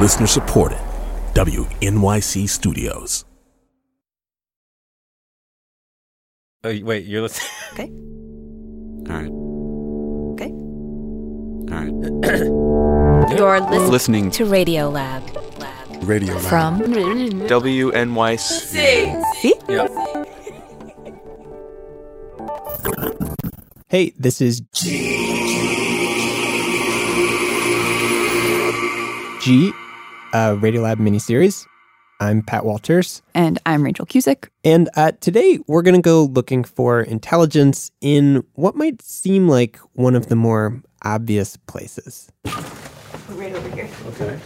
Listener supported. WNYC Studios. Oh, wait, you're listening. Okay. All right. Okay. All right. You're listening, Listening to Radio Lab. Radio Lab. From WNYC. See? Yep. Hey, this is G, a Radiolab miniseries. I'm Pat Walters, And I'm Rachael Cusick. and uh, today we're going to go looking for intelligence in what might seem like one of the more obvious places. Right over here. Okay.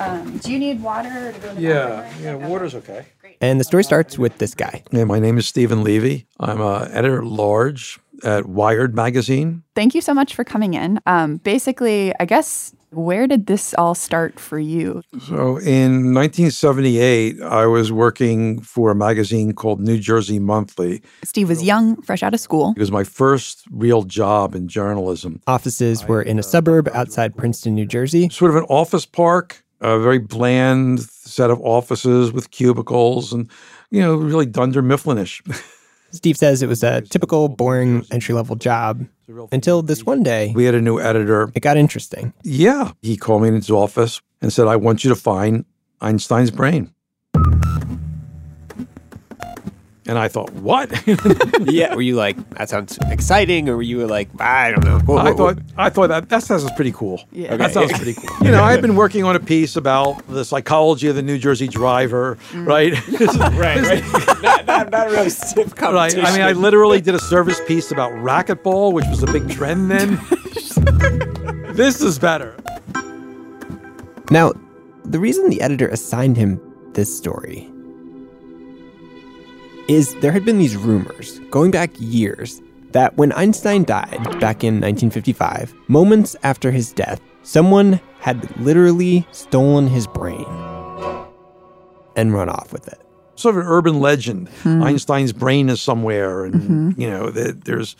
Um, do you need water to go to the Yeah, yeah, water's okay. Great. And the story starts with this guy. Yeah, my name is Stephen Levy. I'm uh, editor at large at Wired magazine. Thank you so much for coming in. Um, basically, I guess, where did this all start for you? So in 1978, I was working for a magazine called New Jersey Monthly. Steve was young, fresh out of school. It was my first real job in journalism. Offices were in a suburb outside Princeton, New Jersey. Sort of an office park, a very bland set of offices with cubicles and, you know, really Dunder Mifflinish. Steve says it was a typical, boring entry level job until this one day we had a new editor. it got interesting. Yeah. He called me in his office and said, I want you to find Einstein's brain. And I thought, what? yeah, were you like, that sounds exciting? Or were you like, I don't know. Whoa, I whoa, thought I thought that that sounds pretty cool. Yeah. That sounds pretty cool. You know, I had been working on a piece about the psychology of the New Jersey driver, mm. right? right, right. not, not, not really stiff right. I mean, I literally did a service piece about racquetball, which was a big trend then. this is better. Now, the reason the editor assigned him this story is there had been these rumors going back years that when Einstein died back in 1955, moments after his death, someone had literally stolen his brain and run off with it. Sort of an urban legend. Hmm. Einstein's brain is somewhere, and mm-hmm. you know, the, there's.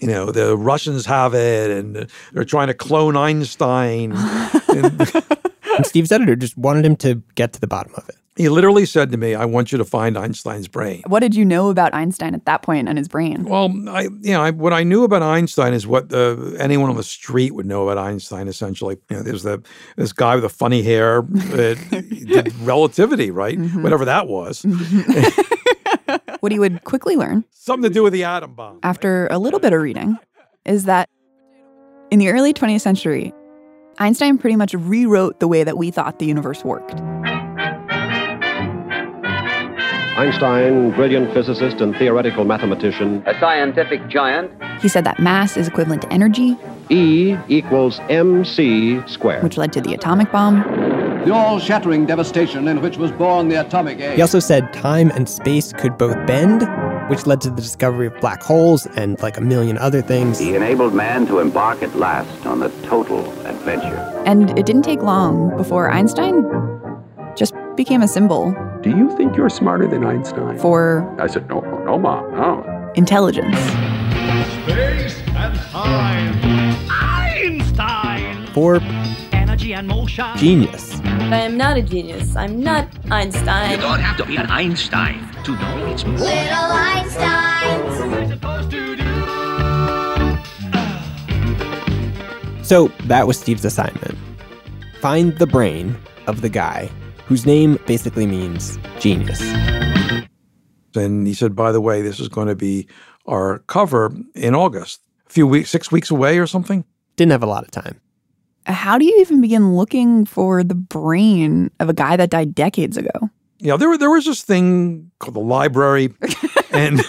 You know, the Russians have it, and they're trying to clone Einstein. And And Steve's editor just wanted him to get to the bottom of it. He literally said to me, "I want you to find Einstein's brain." What did you know about Einstein at that point and his brain? Well, I you know I, what I knew about Einstein is what the anyone on the street would know about Einstein. Essentially, you know, there's the this guy with the funny hair that did relativity, right? Mm-hmm. Whatever that was, mm-hmm. What he would quickly learn something to do with the atom bomb. after a little bit of reading is that in the early 20th century, Einstein pretty much rewrote the way that we thought the universe worked. Einstein, brilliant physicist and theoretical mathematician. a scientific giant. He said that mass is equivalent to energy, E equals mc squared. which led to the atomic bomb. The all shattering devastation in which was born the atomic age. He also said time and space could both bend, which led to the discovery of black holes and like a million other things. He enabled man to embark at last on a total adventure. And it didn't take long before Einstein just became a symbol Do you think you're smarter than Einstein? for I said, no, no, no, Mom, no. intelligence. Space and time. Einstein. For Energy and motion. genius. I am not a genius. I'm not Einstein. You don't have to be an Einstein to know it's more. Little Einsteins. supposed to do. So that was Steve's assignment. Find the brain of the guy whose name basically means genius. And he said, by the way, this is going to be our cover in August, a few weeks, six weeks away or something. Didn't have a lot of time. How do you even begin looking for the brain of a guy that died decades ago? You know, there there was this thing called the library, and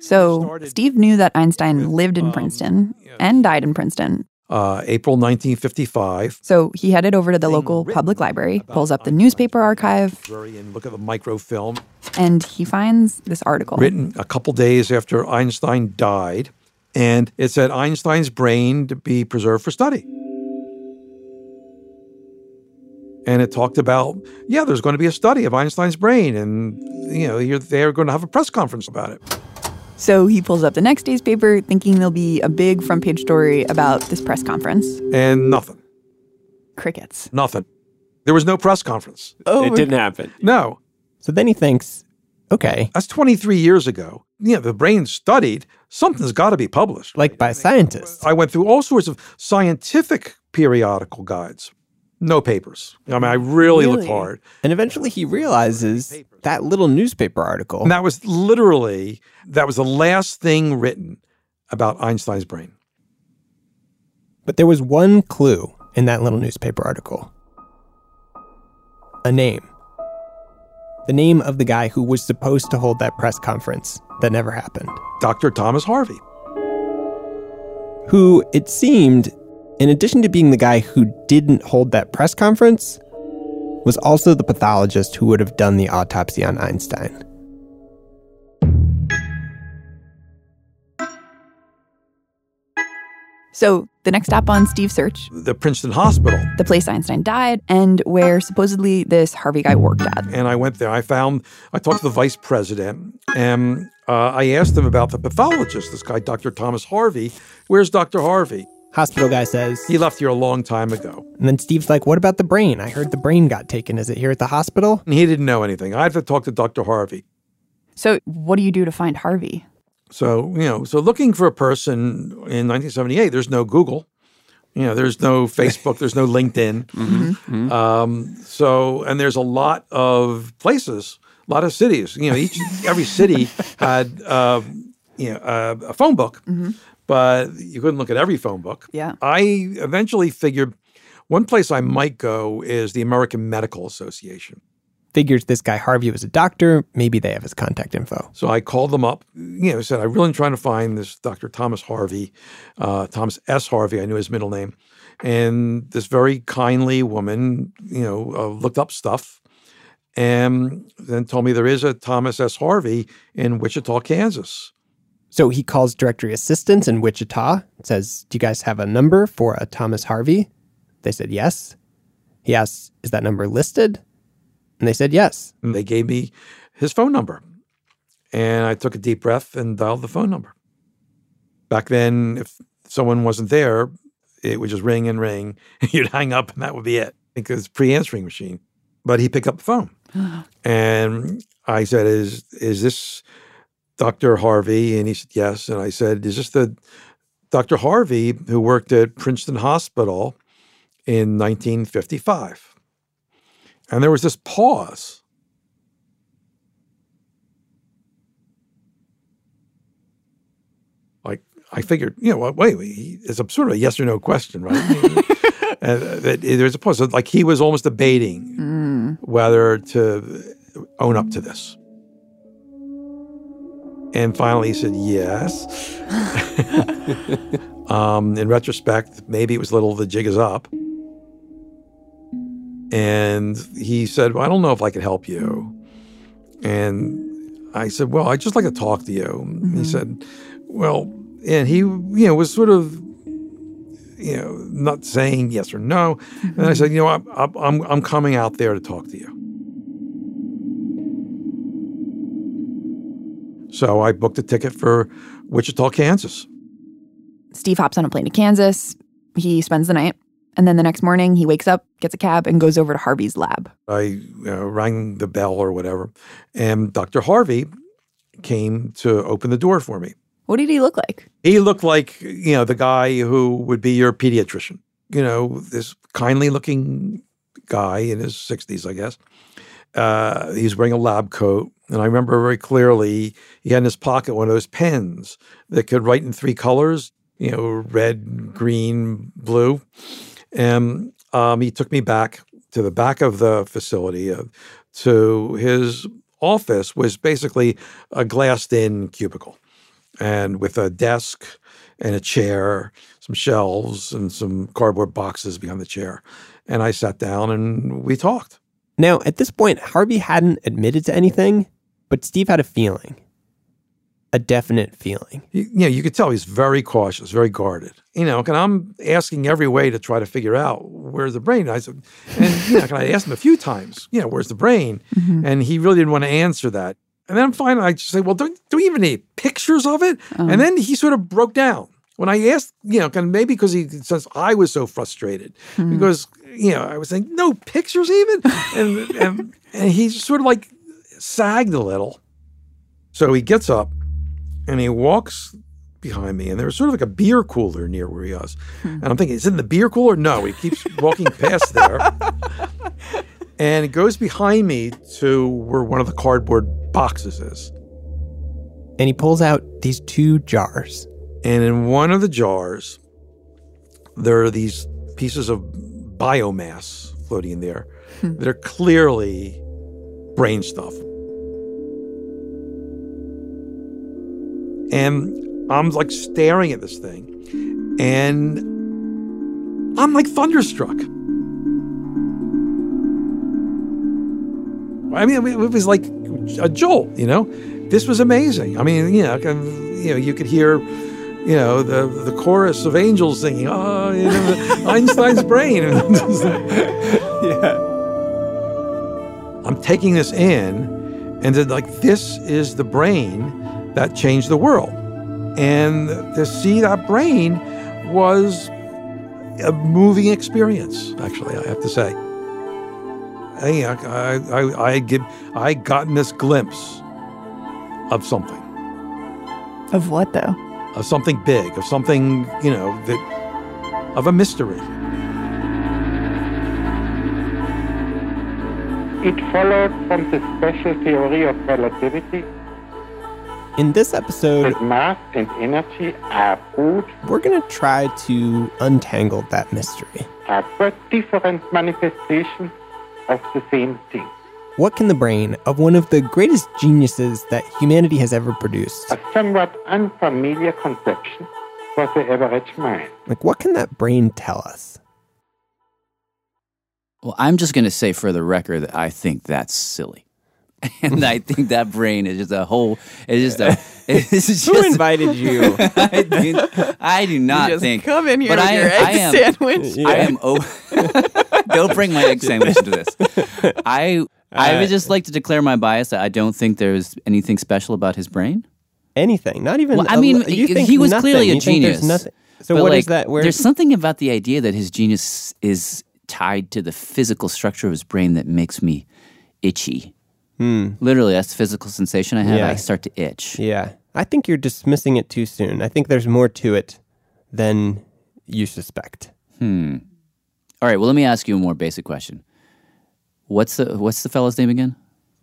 So Steve knew that Einstein lived in um, Princeton and died in Princeton. Uh, April 1955. So he headed over to the local public library, pulls up the newspaper archive, And look at the microfilm and he finds this article. written a couple days after Einstein died, and it said Einstein's brain to be preserved for study. And it talked about, yeah, there's going to be a study of Einstein's brain, and you know, you're, they're going to have a press conference about it. So he pulls up the next day's paper, thinking there'll be a big front page story about this press conference. And nothing, Crickets. nothing. There was no press conference. Oh, It didn't happen. No, So then he thinks, okay, that's 23 years ago. Yeah, the brain studied. Something's got to be published. like by scientists. I went through all sorts of scientific periodical guides. No papers. I mean, I really, looked hard. And eventually he realizes that little newspaper article. And that was literally, that was the last thing written about Einstein's brain. But there was one clue in that little newspaper article a name. The name of the guy who was supposed to hold that press conference that never happened. Dr. Thomas Harvey. Who, it seemed, in addition to being the guy who didn't hold that press conference, was also the pathologist who would have done the autopsy on Einstein. So the next stop on Steve's search, The Princeton Hospital. the place Einstein died, and where supposedly this Harvey guy worked at. And I went there. I found, I talked to the vice president, and uh, I asked him about the pathologist, this guy, Dr. Thomas Harvey. Where's Dr. Harvey? Hospital guy says, He left here a long time ago. and then Steve's like, What about the brain? I heard the brain got taken. Is it here at the hospital? And he didn't know anything. I have to talk to Dr. Harvey. So what do you do to find Harvey? So, you know, so looking for a person in 1978, there's no Google. You know, there's no Facebook, there's no LinkedIn. Um, so, and there's a lot of places, a lot of cities. You know, each every city had uh, you know uh, a phone book, but you couldn't look at every phone book. Yeah. I eventually figured one place I might go is the American Medical Association. Figures this guy Harvey was a doctor. Maybe they have his contact info. So I called them up, you know, said, I'm really trying to find this Dr. Thomas Harvey, uh, Thomas S. Harvey, I knew his middle name. And this very kindly woman, you know, uh, looked up stuff and then told me there is a Thomas S. Harvey in Wichita, Kansas. So he calls directory assistance in Wichita, says, Do you guys have a number for a Thomas Harvey? They said yes. He asks, Is that number listed? And they said yes. And they gave me his phone number. And I took a deep breath and dialed the phone number. Back then, if someone wasn't there, it would just ring and ring. You'd hang up and that would be it because pre answering machine. But he picked up the phone. and I said, Is is this Dr. Harvey? And he said, Yes. And I said, Is this the Dr. Harvey who worked at Princeton Hospital in 1955? And there was this pause. Like I figured, you know. Wait, wait, it's a sort of a yes or no question, right? and uh, there's a pause. So, like he was almost debating whether to own up to this. And finally, he said yes. um, in retrospect, maybe it was a little the jig is up. And he said, well, I don't know if I could help you. And I said, Well, I'd just like to talk to you. He said, Well, and he, you know, was sort of, you know, not saying yes or no. And I said, You know, I'm, I'm, I'm coming out there to talk to you. So I booked a ticket for Wichita, Kansas. Steve hops on a plane to Kansas. He spends the night. And then the next morning, he wakes up, gets a cab, and goes over to Harvey's lab. I uh, rang the bell or whatever, and Dr. Harvey came to open the door for me. What did he look like? He looked like, you know, the guy who would be your pediatrician. You know, this kindly looking guy in his 60s, I guess. Uh, he's wearing a lab coat. And I remember very clearly he had in his pocket one of those pens that could write in three colors, you know, red, green, blue. And um, he took me back to the back of the facility uh, to his office which was basically a glassed in cubicle and with a desk and a chair, some shelves, and some cardboard boxes behind the chair. And I sat down and we talked. Now, at this point, Harvey hadn't admitted to anything, but Steve had a feeling. A definite feeling. You, you know, you could tell he's very cautious, very guarded. You know, and I'm asking every way to try to figure out where's the brain. I said, and you know, and I asked him a few times, you know, where's the brain? Mm-hmm. And he really didn't want to answer that. And then finally, I just say, well, don't, do we even need pictures of it? Oh. And then he sort of broke down. When I asked, you know, kind of maybe because he says I was so frustrated hmm. because, you know, I was saying, no pictures even? and, and, and he sort of like sagged a little. So he gets up and he walks behind me, and there's sort of like a beer cooler near where he was. Hmm. And I'm thinking, is it in the beer cooler? No, he keeps walking past there. And he goes behind me to where one of the cardboard boxes is. And he pulls out these two jars. And in one of the jars, there are these pieces of biomass floating in there hmm. that are clearly brain stuff. And I'm like staring at this thing, and I'm like thunderstruck. I mean, it was like a jolt, you know. This was amazing. I mean, you know, you know, you could hear, you know, the the chorus of angels singing, "Oh, you know, Einstein's brain." yeah. I'm taking this in, and then like this is the brain that changed the world, and to see that brain was a moving experience. Actually, I have to say. I, I, I, I, give, I gotten this glimpse of something, Of what though? Of something big, of something, you know, that, of a mystery. It followed from the special theory of relativity In this episode, that mass and energy are both we're going to try to untangle that mystery. are different manifestations of the same thing. What can the brain of one of the greatest geniuses that humanity has ever produced, A somewhat unfamiliar conception for the average mind. like what can that brain tell us? Well, I'm just going to say for the record that I think that's silly. And I think that brain is just a whole. It's just a. It's just, Who invited you? I, do, I do not just think. come in here but with I, your am- I egg am, sandwich. I am. Oh, don't bring my egg sandwich to this. I. I Uh, would just like to declare my bias that I don't think there's anything special about his brain. Anything, not even. Well, I a- mean, you he- think he was nothing. clearly a You genius. Nothing. So But, what is like, that? Where there's something about the idea that his genius is tied to the physical structure of his brain that makes me itchy. Literally, that's the physical sensation I have. Hmm. Yeah. I start to itch. Yeah, I think you're dismissing it too soon. I think there's more to it than you suspect. Hmm. All right. Well, let me ask you a more basic question. What's the What's the fellow's name again?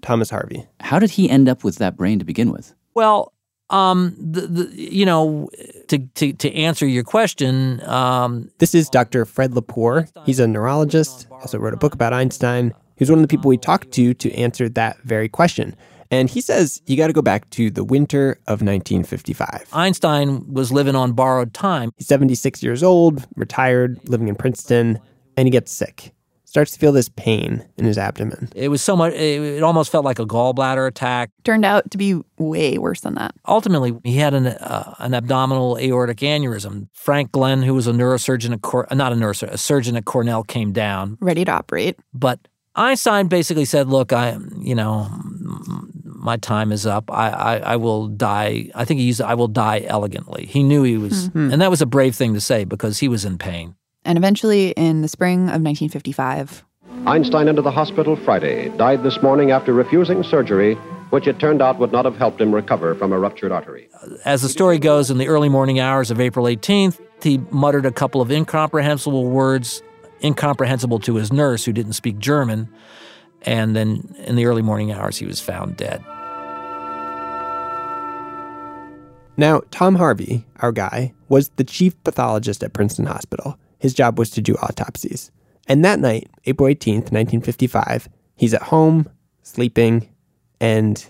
Thomas Harvey. How did he end up with that brain to begin with? Well, um, the, the you know, to to to answer your question, um, This is Dr. Fred Lepore. He's a neurologist, also wrote a book about Einstein. He was one of the people we talked to to answer that very question. And he says you got to go back to the winter of 1955. Einstein was living on borrowed time. He's 76 years old, retired, living in Princeton, and he gets sick. Starts to feel this pain in his abdomen. It was so much. It, it almost felt like a gallbladder attack. Turned out to be way worse than that. Ultimately, he had an uh, an abdominal aortic aneurysm. Frank Glenn, who was a neurosurgeon at Cor- not a neurosurgeon, a surgeon at Cornell, came down. Ready to operate. But Einstein basically said, "Look, I, you know, my time is up. I, I, I will die. I think he used, I will die elegantly. He knew he was, Mhm. and that was a brave thing to say because he was in pain. And eventually, in the spring of 1955, Einstein entered the hospital Friday, died this morning after refusing surgery, which it turned out would not have helped him recover from a ruptured artery. As the story goes, in the early morning hours of April 18th, he muttered a couple of incomprehensible words, incomprehensible to his nurse who didn't speak German. And then in the early morning hours, he was found dead. Now, Tom Harvey, our guy, was the chief pathologist at Princeton Hospital. His job was to do autopsies. And that night, April 18th, 1955, he's at home, sleeping, and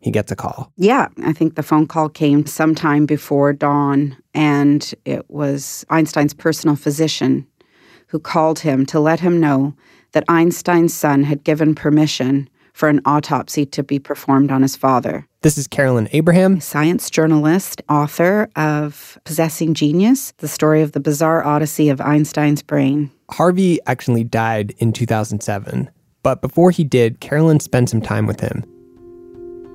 he gets a call. Yeah, I think the phone call came sometime before dawn, and it was Einstein's personal physician who called him to let him know that Einstein's son had given permission for an autopsy to be performed on his father. This is Carolyn Abraham, science journalist, author of Possessing Genius, the story of the bizarre odyssey of Einstein's brain. Harvey actually died in 2007, but before he did, Carolyn spent some time with him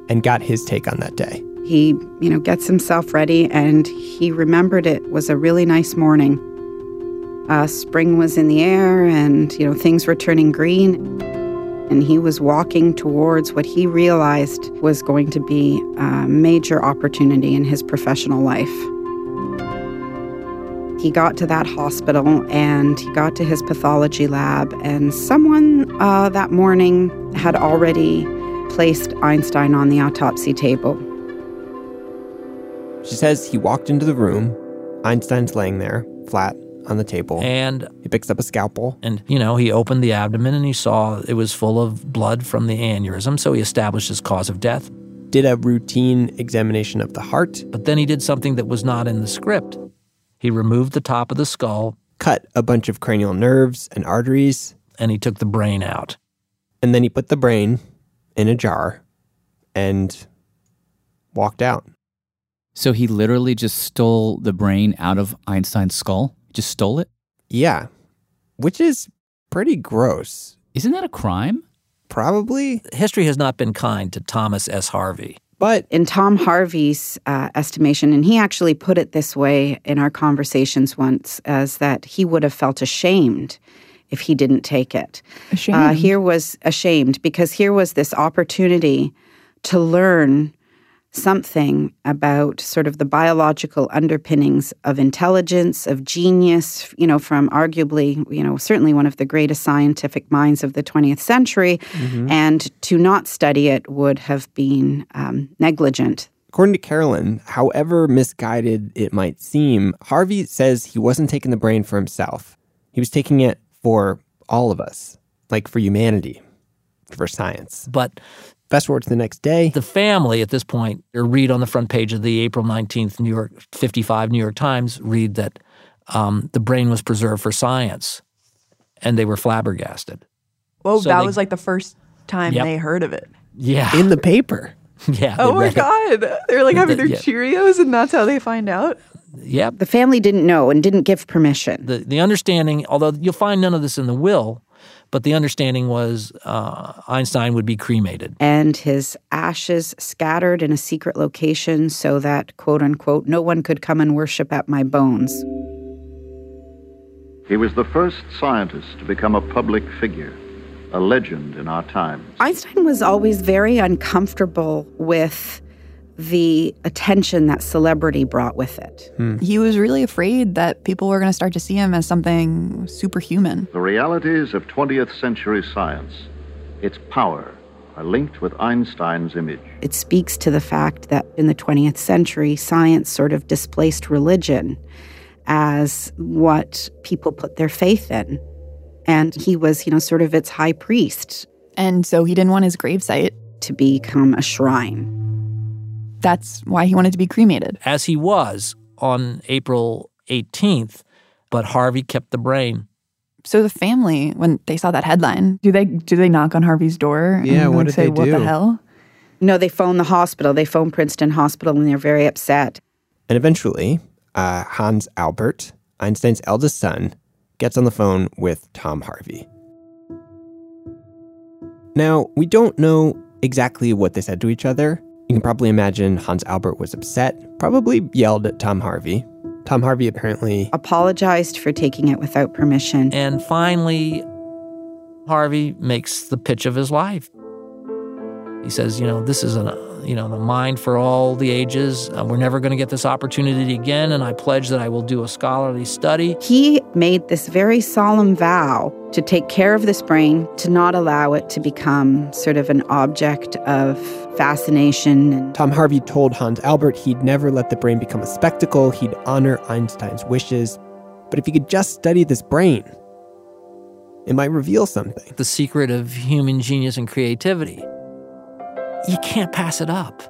and got his take on that day. He, you know, gets himself ready and he remembered it was a really nice morning. Uh, spring was in the air and, you know, things were turning green and he was walking towards what he realized was going to be a major opportunity in his professional life. He got to that hospital and he got to his pathology lab, and someone uh, that morning had already placed Einstein on the autopsy table. She says he walked into the room. Einstein's laying there, flat, on the table. And he picks up a scalpel. And, you know, he opened the abdomen and he saw it was full of blood from the aneurysm. So he established his cause of death. Did a routine examination of the heart. But then he did something that was not in the script. He removed the top of the skull, cut a bunch of cranial nerves and arteries, and he took the brain out. And then he put the brain in a jar and walked out. So he literally just stole the brain out of Einstein's skull? Just stole it? Yeah. Which is pretty gross. Isn't that a crime? Probably. History has not been kind to Thomas S. Harvey. But in Tom Harvey's uh, estimation, and he actually put it this way in our conversations once, as that he would have felt ashamed if he didn't take it. Ashamed. Uh, here was ashamed because here was this opportunity to learn something about sort of the biological underpinnings of intelligence, of genius, you know, from arguably, you know, certainly one of the greatest scientific minds of the 20th century. Mm-hmm. And to not study it would have been um, negligent. According to Carolyn, however misguided it might seem, Harvey says he wasn't taking the brain for himself. He was taking it for all of us, like for humanity, for science. But Fast forward to the next day. The family at this point, read on the front page of the April 19th New York 55 New York Times, read that um, the brain was preserved for science. And they were flabbergasted. Whoa, So that they- was like the first time Yep. they heard of it. Yeah. In the paper. yeah. Oh my read it. god. They're like having their Yeah. Cheerios and that's how they find out. Yep. The family didn't know and didn't give permission. The, the understanding, although you'll find none of this in the will, but the understanding was uh, Einstein would be cremated. and his ashes scattered in a secret location so that, quote unquote, no one could come and worship at my bones. He was the first scientist to become a public figure, a legend in our time. Einstein was always very uncomfortable with the attention that celebrity brought with it. Hmm. He was really afraid that people were going to start to see him as something superhuman. The realities of 20th century science, its power, are linked with Einstein's image. It speaks to the fact that in the 20th century, science sort of displaced religion as what people put their faith in. And he was, you know, sort of its high priest. And so he didn't want his gravesite to become a shrine. That's why he wanted to be cremated. As he was on April 18th, but Harvey kept the brain. So the family, when they saw that headline, do they do they knock on Harvey's door? Yeah, and what like, did say, they What the do?" hell? No, they phone the hospital. They phone Princeton Hospital and they're very upset. And eventually, uh, Hans Albert, Einstein's eldest son, gets on the phone with Tom Harvey. Now, we don't know exactly what they said to each other. You can probably imagine Hans Albert was upset, probably yelled at Tom Harvey. Tom Harvey apparently Apologized for taking it without permission. And finally, Harvey makes the pitch of his life. He says, you know, this is a you know the mind for all the ages. Uh, we're never going to get this opportunity again, and I pledge that I will do a scholarly study. He made this very solemn vow to take care of this brain, to not allow it to become sort of an object of fascination and Tom Harvey told Hans Albert he'd never let the brain become a spectacle, he'd honor Einstein's wishes. But if he could just study this brain, It might reveal something. The secret of human genius and creativity. You can't pass it up.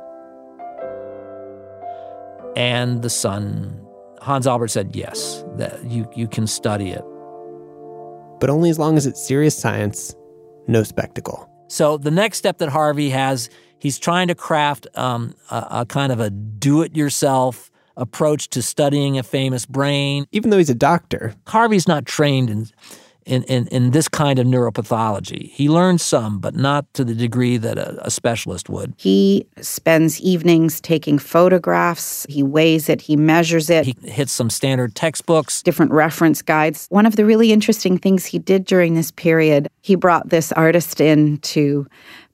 And the son, Hans Albert said, yes, that you, you can study it. But only as long as it's serious science, no spectacle. So the next step that Harvey has, he's trying to craft um, a, a kind of a do-it-yourself approach to studying a famous brain. Even though he's a doctor, Harvey's not trained in in, in, in this kind of neuropathology. He learned some, but not to the degree that a, a, specialist would. He spends evenings taking photographs. He weighs it, he measures it. He hits some standard textbooks, different reference guides. One of the really interesting things he did during this period, he brought this artist in to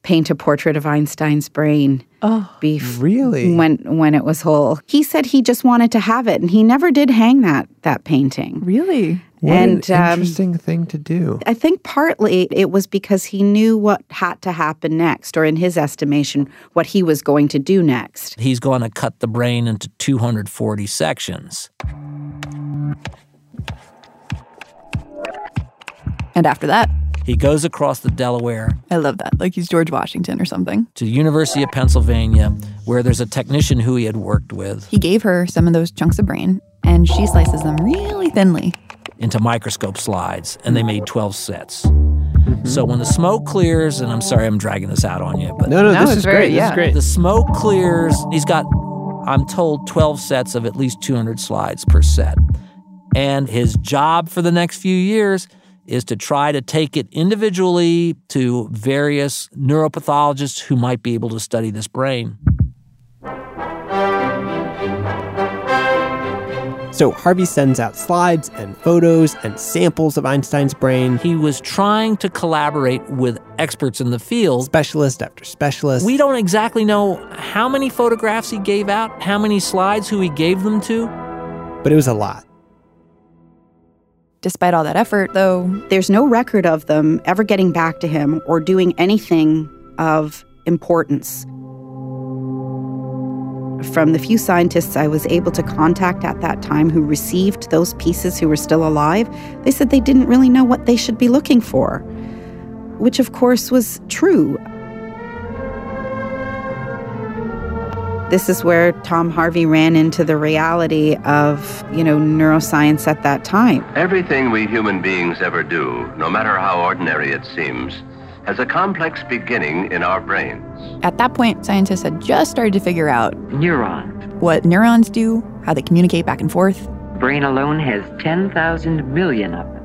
paint a portrait of Einstein's brain. Oh, beef. Really? When when it was whole, he said he just wanted to have it, and he never did hang that that painting. Really? What and an um, interesting thing to do. I think partly it was because he knew what had to happen next, or in his estimation, what he was going to do next. He's going to cut the brain into 240 sections. And after that, he goes across the Delaware. I love that. Like he's George Washington or something. To the University of Pennsylvania, where there's a technician who he had worked with. He gave her some of those chunks of brain, and she slices them really thinly into microscope slides, and they made 12 sets. So when the smoke clears, and I'm sorry I'm dragging this out on you, but no, no, no this is very, great. Yeah. This is great. The smoke clears. He's got, I'm told, 12 sets of at least 200 slides per set. And his job for the next few years is to try to take it individually to various neuropathologists who might be able to study this brain. So Harvey sends out slides and photos and samples of Einstein's brain. He was trying to collaborate with experts in the field, specialist after specialist. We don't exactly know how many photographs he gave out, how many slides, who he gave them to. But it was a lot. Despite all that effort, though, there's no record of them ever getting back to him or doing anything of importance from the few scientists I was able to contact at that time who received those pieces who were still alive, they said they didn't really know what they should be looking for, which of course was true. This is where Tom Harvey ran into the reality of, you know, neuroscience at that time. Everything we human beings ever do, no matter how ordinary it seems, has a complex beginning in our brains. At that point, scientists had just started to figure out neurons. What neurons do, how they communicate back and forth. Brain alone has 10,000 million of them.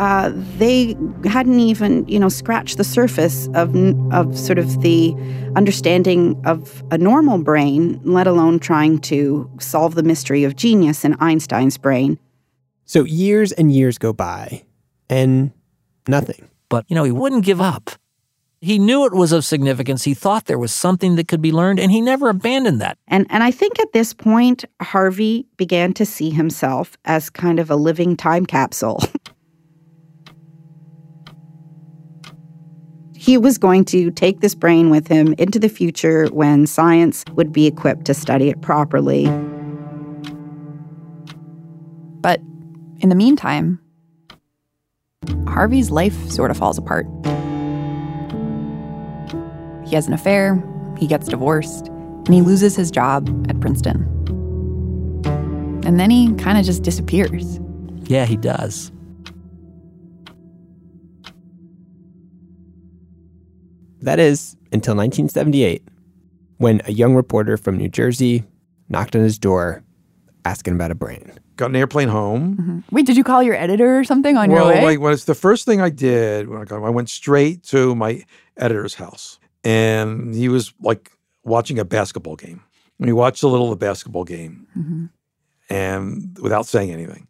Uh, they hadn't even, you know, scratched the surface of of sort of the understanding of a normal brain, let alone trying to solve the mystery of genius in Einstein's brain. So years and years go by, and nothing. But you know, he wouldn't give up. He knew it was of significance. He thought there was something that could be learned, and he never abandoned that. And and I think at this point, Harvey began to see himself as kind of a living time capsule. he was going to take this brain with him into the future when science would be equipped to study it properly. But in the meantime, Harvey's life sort of falls apart. He has an affair, he gets divorced, and he loses his job at Princeton. And then he kind of just disappears. Yeah, he does. That is until 1978, when a young reporter from New Jersey knocked on his door asking about a brain. Got an airplane home. Mm-hmm. Wait, did you call your editor or something on well, your way? Well, well, it's the first thing I did when I got. I went straight to my editor's house, and he was like watching a basketball game. And he watched a little of the basketball game, mm-hmm. and without saying anything,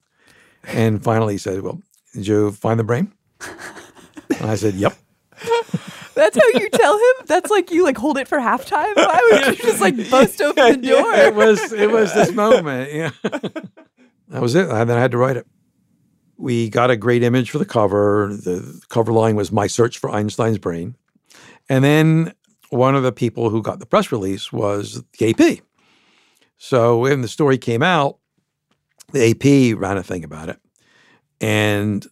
and finally he said, "Well, did you find the brain?" and I said, "Yep." That's how you tell him. That's like you like hold it for halftime. Why would you just like bust open the door? It was it was this moment. Yeah, that was it. And then I had to write it. We got a great image for the cover. The cover line was "My Search for Einstein's Brain," and then one of the people who got the press release was the AP. So when the story came out, the AP ran a thing about it, and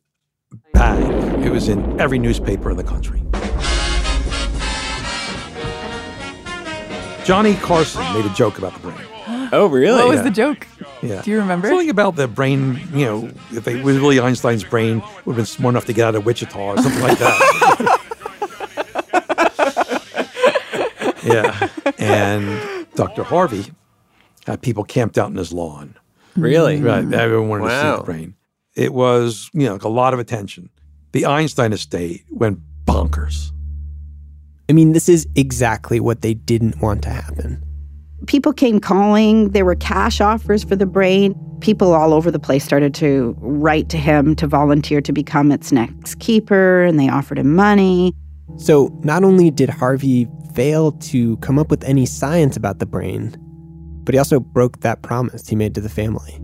bang. It was in every newspaper in the country. Johnny Carson made a joke about the brain. Oh, really? What was Yeah. the joke? Yeah. Do you remember? Something about the brain, you know, if it was really Einstein's brain, would have been smart enough to get out of Wichita or something like that. yeah. And Dr. Harvey had people camped out in his lawn. Really? Right. Everyone wanted to see the brain. It was, you know, like a lot of attention. The Einstein estate went bonkers. I mean, this is exactly what they didn't want to happen. People came calling. There were cash offers for the brain. People all over the place started to write to him to volunteer to become its next keeper, and they offered him money. So, not only did Harvey fail to come up with any science about the brain, but he also broke that promise he made to the family.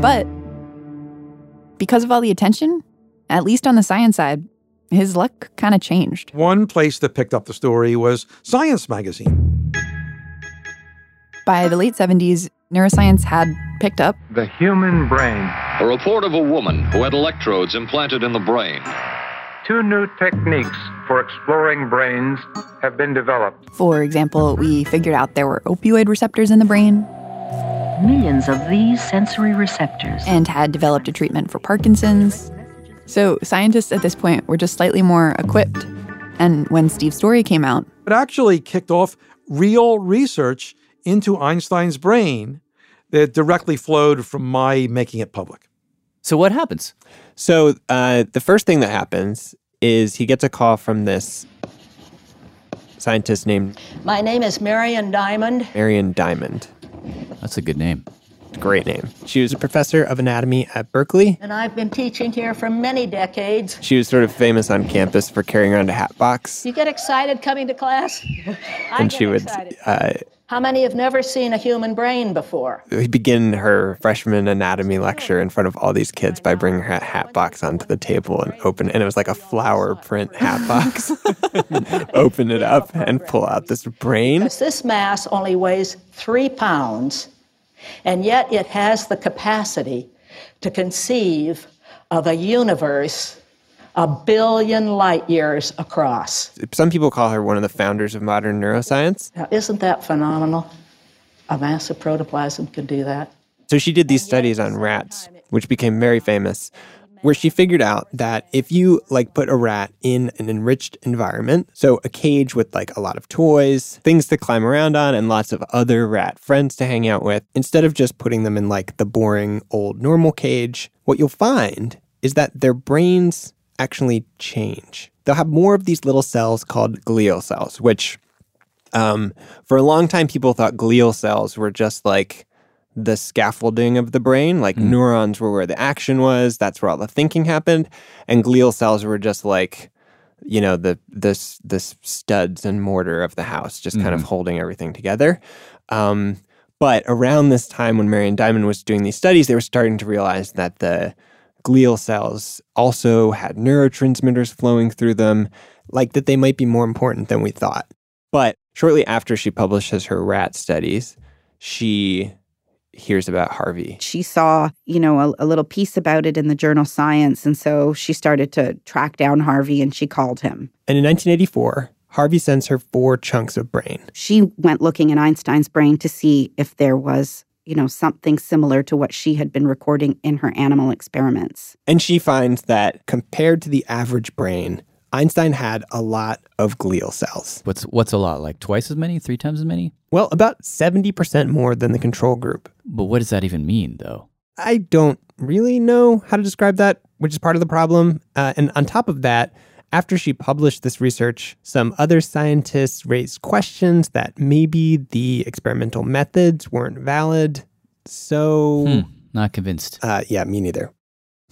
But because of all the attention, at least on the science side, his luck kind of changed. One place that picked up the story was Science magazine. By the late 70s, neuroscience had picked up. The human brain. A report of a woman who had electrodes implanted in the brain. Two new techniques for exploring brains have been developed. For example, we figured out there were opioid receptors in the brain Millions of these sensory receptors. and had developed a treatment for Parkinson's. So scientists at this point were just slightly more equipped. And when Steve's story came out, It actually kicked off real research into Einstein's brain that directly flowed from my making it public. So what happens? So, uh, the first thing that happens is he gets a call from this scientist named My name is Marion Diamond. Marion Diamond. That's a good name. Great name. She was a professor of anatomy at Berkeley. And I've been teaching here for many decades. She was sort of famous on campus for carrying around a hat box. You get excited coming to class? I and she would uh, How many have never seen a human brain before? We begin her freshman anatomy lecture in front of all these kids by bringing her hat box onto the table and open and it was like a flower print hat box open it up and pull out this brain Because this mass only weighs three pounds, and yet it has the capacity to conceive of a universe a billion light years across. some people call her one of the founders of modern neuroscience Now, isn't that phenomenal? A mass of protoplasm could do that. so she did these studies on rats which became very famous where she figured out that if you like put a rat in an enriched environment, so a cage with like a lot of toys, things to climb around on, and lots of other rat friends to hang out with, instead of just putting them in like the boring old normal cage, what you'll find is that their brains actually change. They'll have more of these little cells called glial cells, which um, for a long time people thought glial cells were just like the scaffolding of the brain. Like neurons were where the action was. That's where all the thinking happened. And glial cells were just like, you know, the this this studs and mortar of the house, just kind of Mhm. holding everything together. Um, but around this time when Marion Diamond was doing these studies, they were starting to realize that the glial cells also had neurotransmitters flowing through them, like that they might be more important than we thought. But shortly after she publishes her rat studies, she hears about Harvey. She saw, you know, a, a little piece about it in the journal Science. And so she started to track down Harvey and she called him. And in 1984, Harvey sends her four chunks of brain. She went looking in Einstein's brain to see if there was, you know, something similar to what she had been recording in her animal experiments. And she finds that compared to the average brain, Einstein had a lot of glial cells. What's what's a lot? Like twice as many, three times as many? Well, about 70% more than the control group. But what does that even mean, though? I don't really know how to describe that, which is part of the problem. Uh, and on top of that, after she published this research, some other scientists raised questions that maybe the experimental methods weren't valid. So, Hmm, not convinced. uh, yeah, me neither.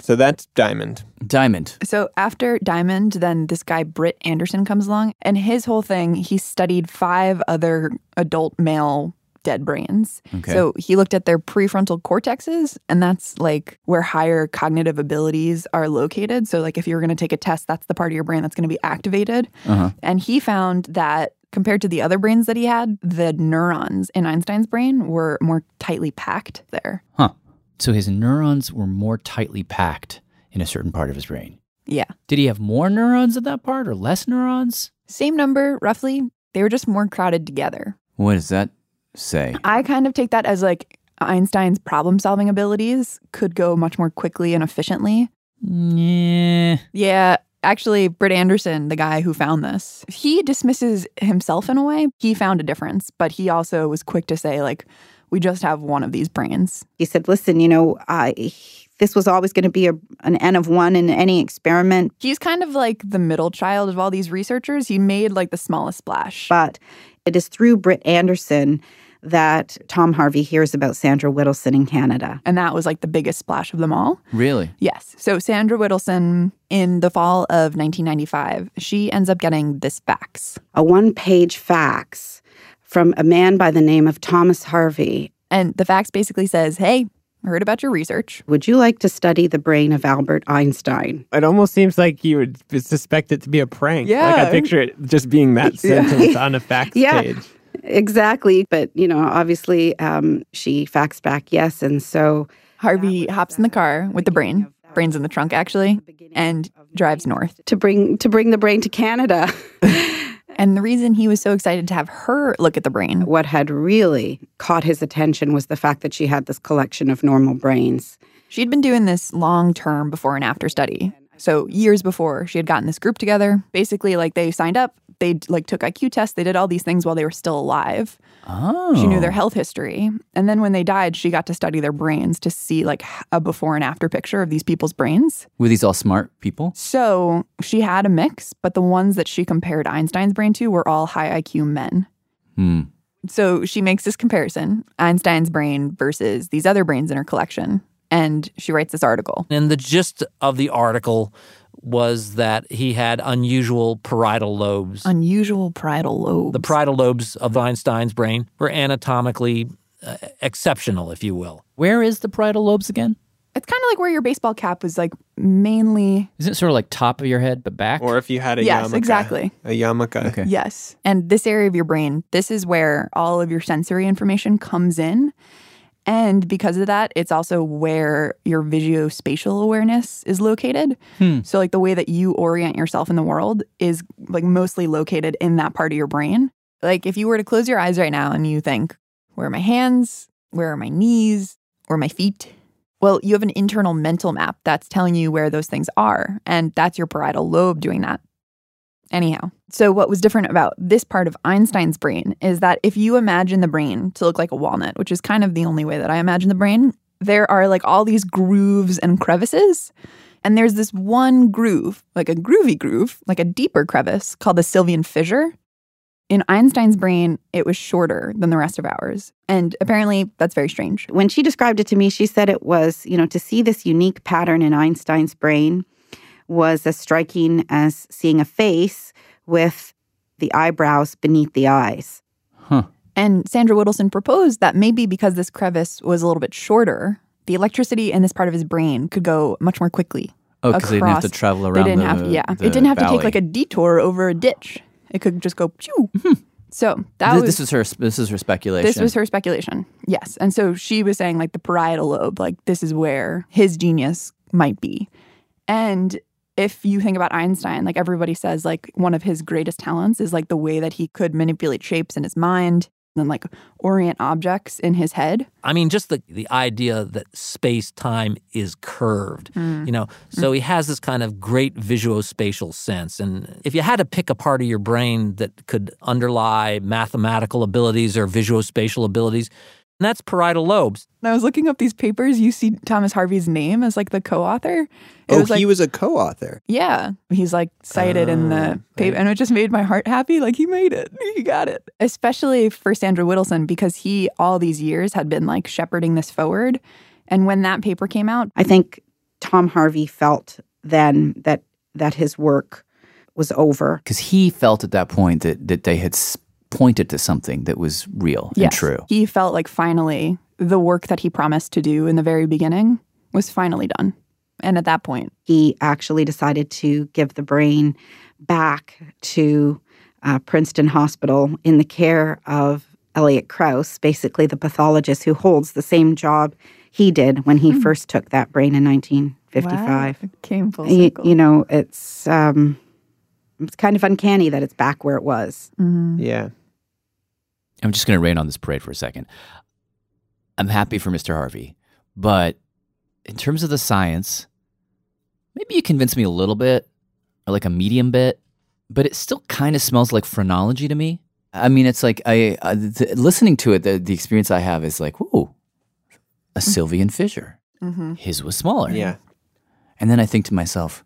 So that's Diamond. Diamond. So after Diamond, then this guy Britt Anderson comes along, and his whole thing, he studied five other adult male dead brains. Okay. So he looked at their prefrontal cortexes, and that's like where higher cognitive abilities are located. So like if you were going to take a test, that's the part of your brain that's going to be activated. Uh-huh. And he found that Compared to the other brains that he had, the neurons in Einstein's brain were more tightly packed there. Huh. So his neurons were more tightly packed in a certain part of his brain. Yeah. Did he have more neurons in that part or less neurons? Same number, roughly. They were just more crowded together. What does that say? I kind of take that as like Einstein's problem solving abilities could go much more quickly and efficiently. Yeah. Yeah. Actually, Britt Anderson, the guy who found this, he dismisses himself in a way. He found a difference, but he also was quick to say, like, we just have one of these brains. He said, listen, you know, I, this was always going to be a, an N of one in any experiment. He's kind of like the middle child of all these researchers. He made like the smallest splash. But it is through Britt Anderson that Tom Harvey hears about Sandra Witelson in Canada. And that was like the biggest splash of them all. Really? Yes. So Sandra Witelson, in the fall of 1995, she ends up getting this fax. A one page fax from a man by the name of Thomas Harvey. And the fax basically says, hey, heard about your research. Would you like to study the brain of Albert Einstein? It almost seems like you would suspect it to be a prank. Yeah. Like I picture it just being that sentence on a fax Yeah. page. Exactly. But, you know, obviously um, she faxed back yes. And so Harvey hops in the car with the brain, brain's in the trunk actually, and drives north. to bring to bring the brain to Canada. And the reason he was so excited to have her look at the brain, what had really caught his attention was the fact that she had this collection of normal brains. she'd been doing this long term before and after study. So years before, she had gotten this group together. Basically, like they signed up, they like took IQ tests, they did all these things while they were still alive. Oh. She knew their health history. And then when they died, she got to study their brains to see like a before and after picture of these people's brains. Were these all smart people? So she had a mix, but the ones that she compared Einstein's brain to were all high IQ men. Hmm. So she makes this comparison Einstein's brain versus these other brains in her collection. And she writes this article. And the gist of the article was that he had unusual parietal lobes. Unusual parietal lobes. The parietal lobes of Einstein's brain were anatomically uh, exceptional, if you will. Where is the parietal lobes again? It's kind of like where your baseball cap was like mainly. Is it sort of like top of your head but back? Or if you had a Yes, yarmulke. exactly. A yarmulke. Okay. Yes. And this area of your brain, this is where all of your sensory information comes in. And because of that, it's also where your visuospatial awareness is located. Hmm. So, like the way that you orient yourself in the world is like mostly located in that part of your brain. Like, if you were to close your eyes right now and you think, where are my hands? Where are my knees? Where are my feet? Well, you have an internal mental map that's telling you where those things are. And that's your parietal lobe doing that. Anyhow, so what was different about this part of Einstein's brain is that if you imagine the brain to look like a walnut, which is kind of the only way that I imagine the brain, there are like all these grooves and crevices. And there's this one groove, like a groovy groove, like a deeper crevice called the Sylvian fissure. In Einstein's brain, it was shorter than the rest of ours. And apparently, that's very strange. When she described it to me, she said it was, you know, to see this unique pattern in Einstein's brain was as striking as seeing a face with the eyebrows beneath the eyes. And Sandra Witelson proposed that maybe because this crevice was a little bit shorter, the electricity in this part of his brain could go much more quickly. Oh, 'cause they didn't have to across- travel They didn't the- have, yeah, the it didn't have to take like a detour over a ditch. It could just go. Pew. Hmm. So that Th- was this is her. This is her speculation. this was her speculation. Yes. And so she was saying like the parietal lobe, like this is where his genius might be. And if you think about Einstein, like everybody says, like one of his greatest talents is like the way that he could manipulate shapes in his mind and like orient objects in his head. I mean, just the, the idea that space time is curved, Mm. you know. So he has this kind of great visuospatial sense. And if you had to pick a part of your brain that could underlie mathematical abilities or visuospatial abilities, that's parietal lobes. And I was looking up these papers. You see Thomas Harvey's name as like the co-author. It Oh, was like, he was a co-author. Yeah, he's like cited in the oh, paper, and it just made my heart happy. Like he made it, he got it. Especially for Sandra Witelson because he all these years had been like shepherding this forward, and when that paper came out, I think Tom Harvey felt then that that his work was over. because he felt at that point that that they had s- pointed to something that was real and true. he felt like finally the work that he promised to do in the very beginning was finally done, and at that point, He actually decided to give the brain back to uh, Princeton Hospital in the care of Elliot Krauss, basically the pathologist who holds the same job he did when he first took that brain in 1955. Hmm. Wow, it came full Y- circle. You, know, it's um, it's kind of uncanny that it's back where it was. Mm-hmm. Yeah. I'm just going to rain on this parade for a second. I'm happy for Mr. Harvey, but in terms of the science, maybe you convince me a little bit, or like a medium bit, but it still kind of smells like phrenology to me. I mean, it's like I uh, th- listening to it. The, the experience I have is like, ooh, a Sylvian fissure. Mm-hmm. His was smaller. Yeah. And then I think to myself,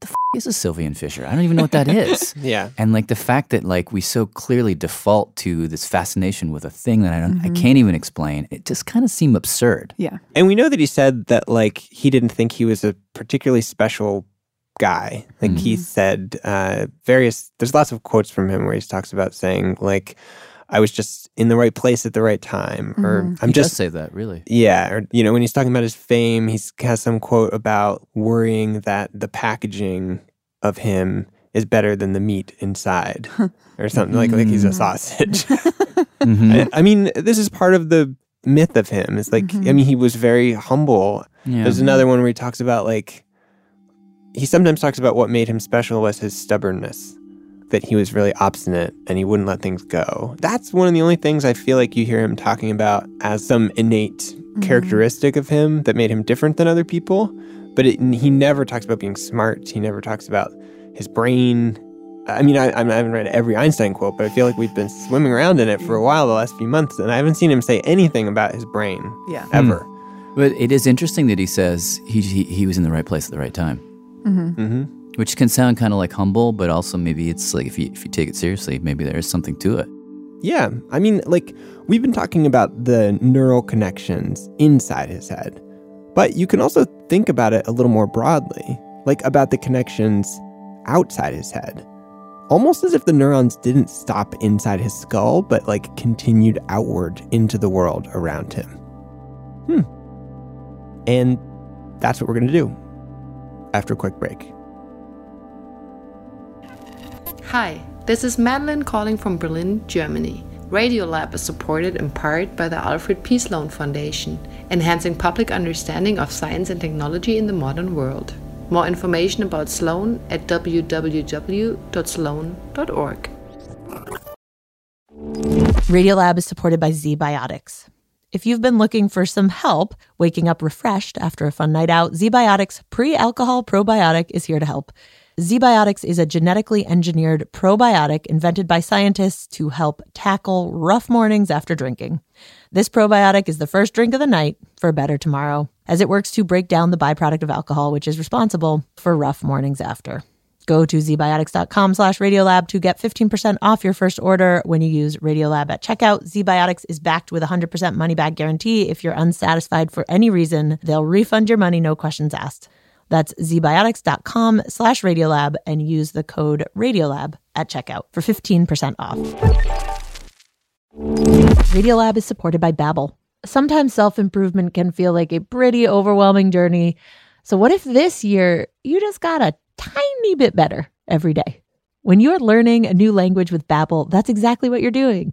the f- is a Sylvian fissure? I don't even know what that is. Yeah. And like the fact that like we so clearly default to this fascination with a thing that I don't, I Mhm. can't even explain. It just kind of seemed absurd. Yeah. And we know that he said that like he didn't think he was a particularly special guy. Like he said uh various there's lots of quotes from him where he talks about saying like I was just in the right place at the right time or Mhm. I'm He does just say that, really. Yeah, or you know when he's talking about his fame, he has some quote about worrying that the packaging of him is better than the meat inside or something like like he's a mm-hmm. sausage. Mm-hmm. I, I mean, this is part of the myth of him. It's like, I mm-hmm. mean, he was very humble. Yeah. There's another one where he talks about like, he sometimes talks about what made him special was his stubbornness, that he was really obstinate and he wouldn't let things go. That's one of the only things I feel like you hear him talking about as some innate characteristic of him that made him different than other people. But it, he never talks about being smart. He never talks about his brain. I mean, I, I haven't read every Einstein quote, but I feel like we've been swimming around in it for a while the last few months, and I haven't seen him say anything about his brain Yeah. ever. But it is interesting that he says he, he, he was in the right place at the right time, Mm-hmm. Mm-hmm. Which can sound kind of like humble, but also maybe it's like if you, if you take it seriously, maybe there is something to it. Yeah, I mean, like, we've been talking about the neural connections inside his head, but you can also think about it a little more broadly, like about the connections outside his head. Almost as if the neurons didn't stop inside his skull, but like continued outward into the world around him. Hmm. And that's what we're going to do after a quick break. Hi, this is Madeline calling from Berlin, Germany. Radiolab is supported in part by the Alfred P. Sloan Foundation, enhancing public understanding of science and technology in the modern world. More information about Sloan at www.sloan.org. Radiolab is supported by ZBiotics. If you've been looking for some help waking up refreshed after a fun night out, ZBiotics pre alcohol probiotic is here to help. ZBiotics is a genetically engineered probiotic invented by scientists to help tackle rough mornings after drinking. This probiotic is the first drink of the night for a better tomorrow, as it works to break down the byproduct of alcohol, which is responsible for rough mornings after. Go to zbiotics.com slash radiolab to get 15% off your first order when you use Radiolab at checkout. ZBiotics is backed with a 100% money back guarantee. If you're unsatisfied for any reason, they'll refund your money, no questions asked. That's zbiotics.com slash radiolab and use the code radiolab at checkout for 15% off. Radiolab is supported by Babbel. Sometimes self-improvement can feel like a pretty overwhelming journey. So what if this year you just got a tiny bit better every day? When you're learning a new language with Babbel, that's exactly what you're doing.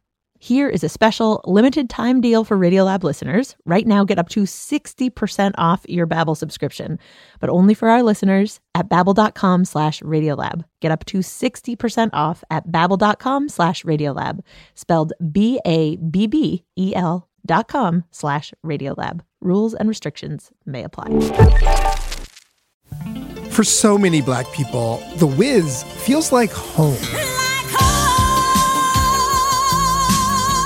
Here is a special limited time deal for Radiolab listeners. Right now, get up to 60% off your Babbel subscription, but only for our listeners at babbel.com slash radiolab. Get up to 60% off at babbel.com slash radiolab, spelled B-A-B-B-E-L dot com slash radiolab. Rules and restrictions may apply. For so many black people, The Wiz feels like home.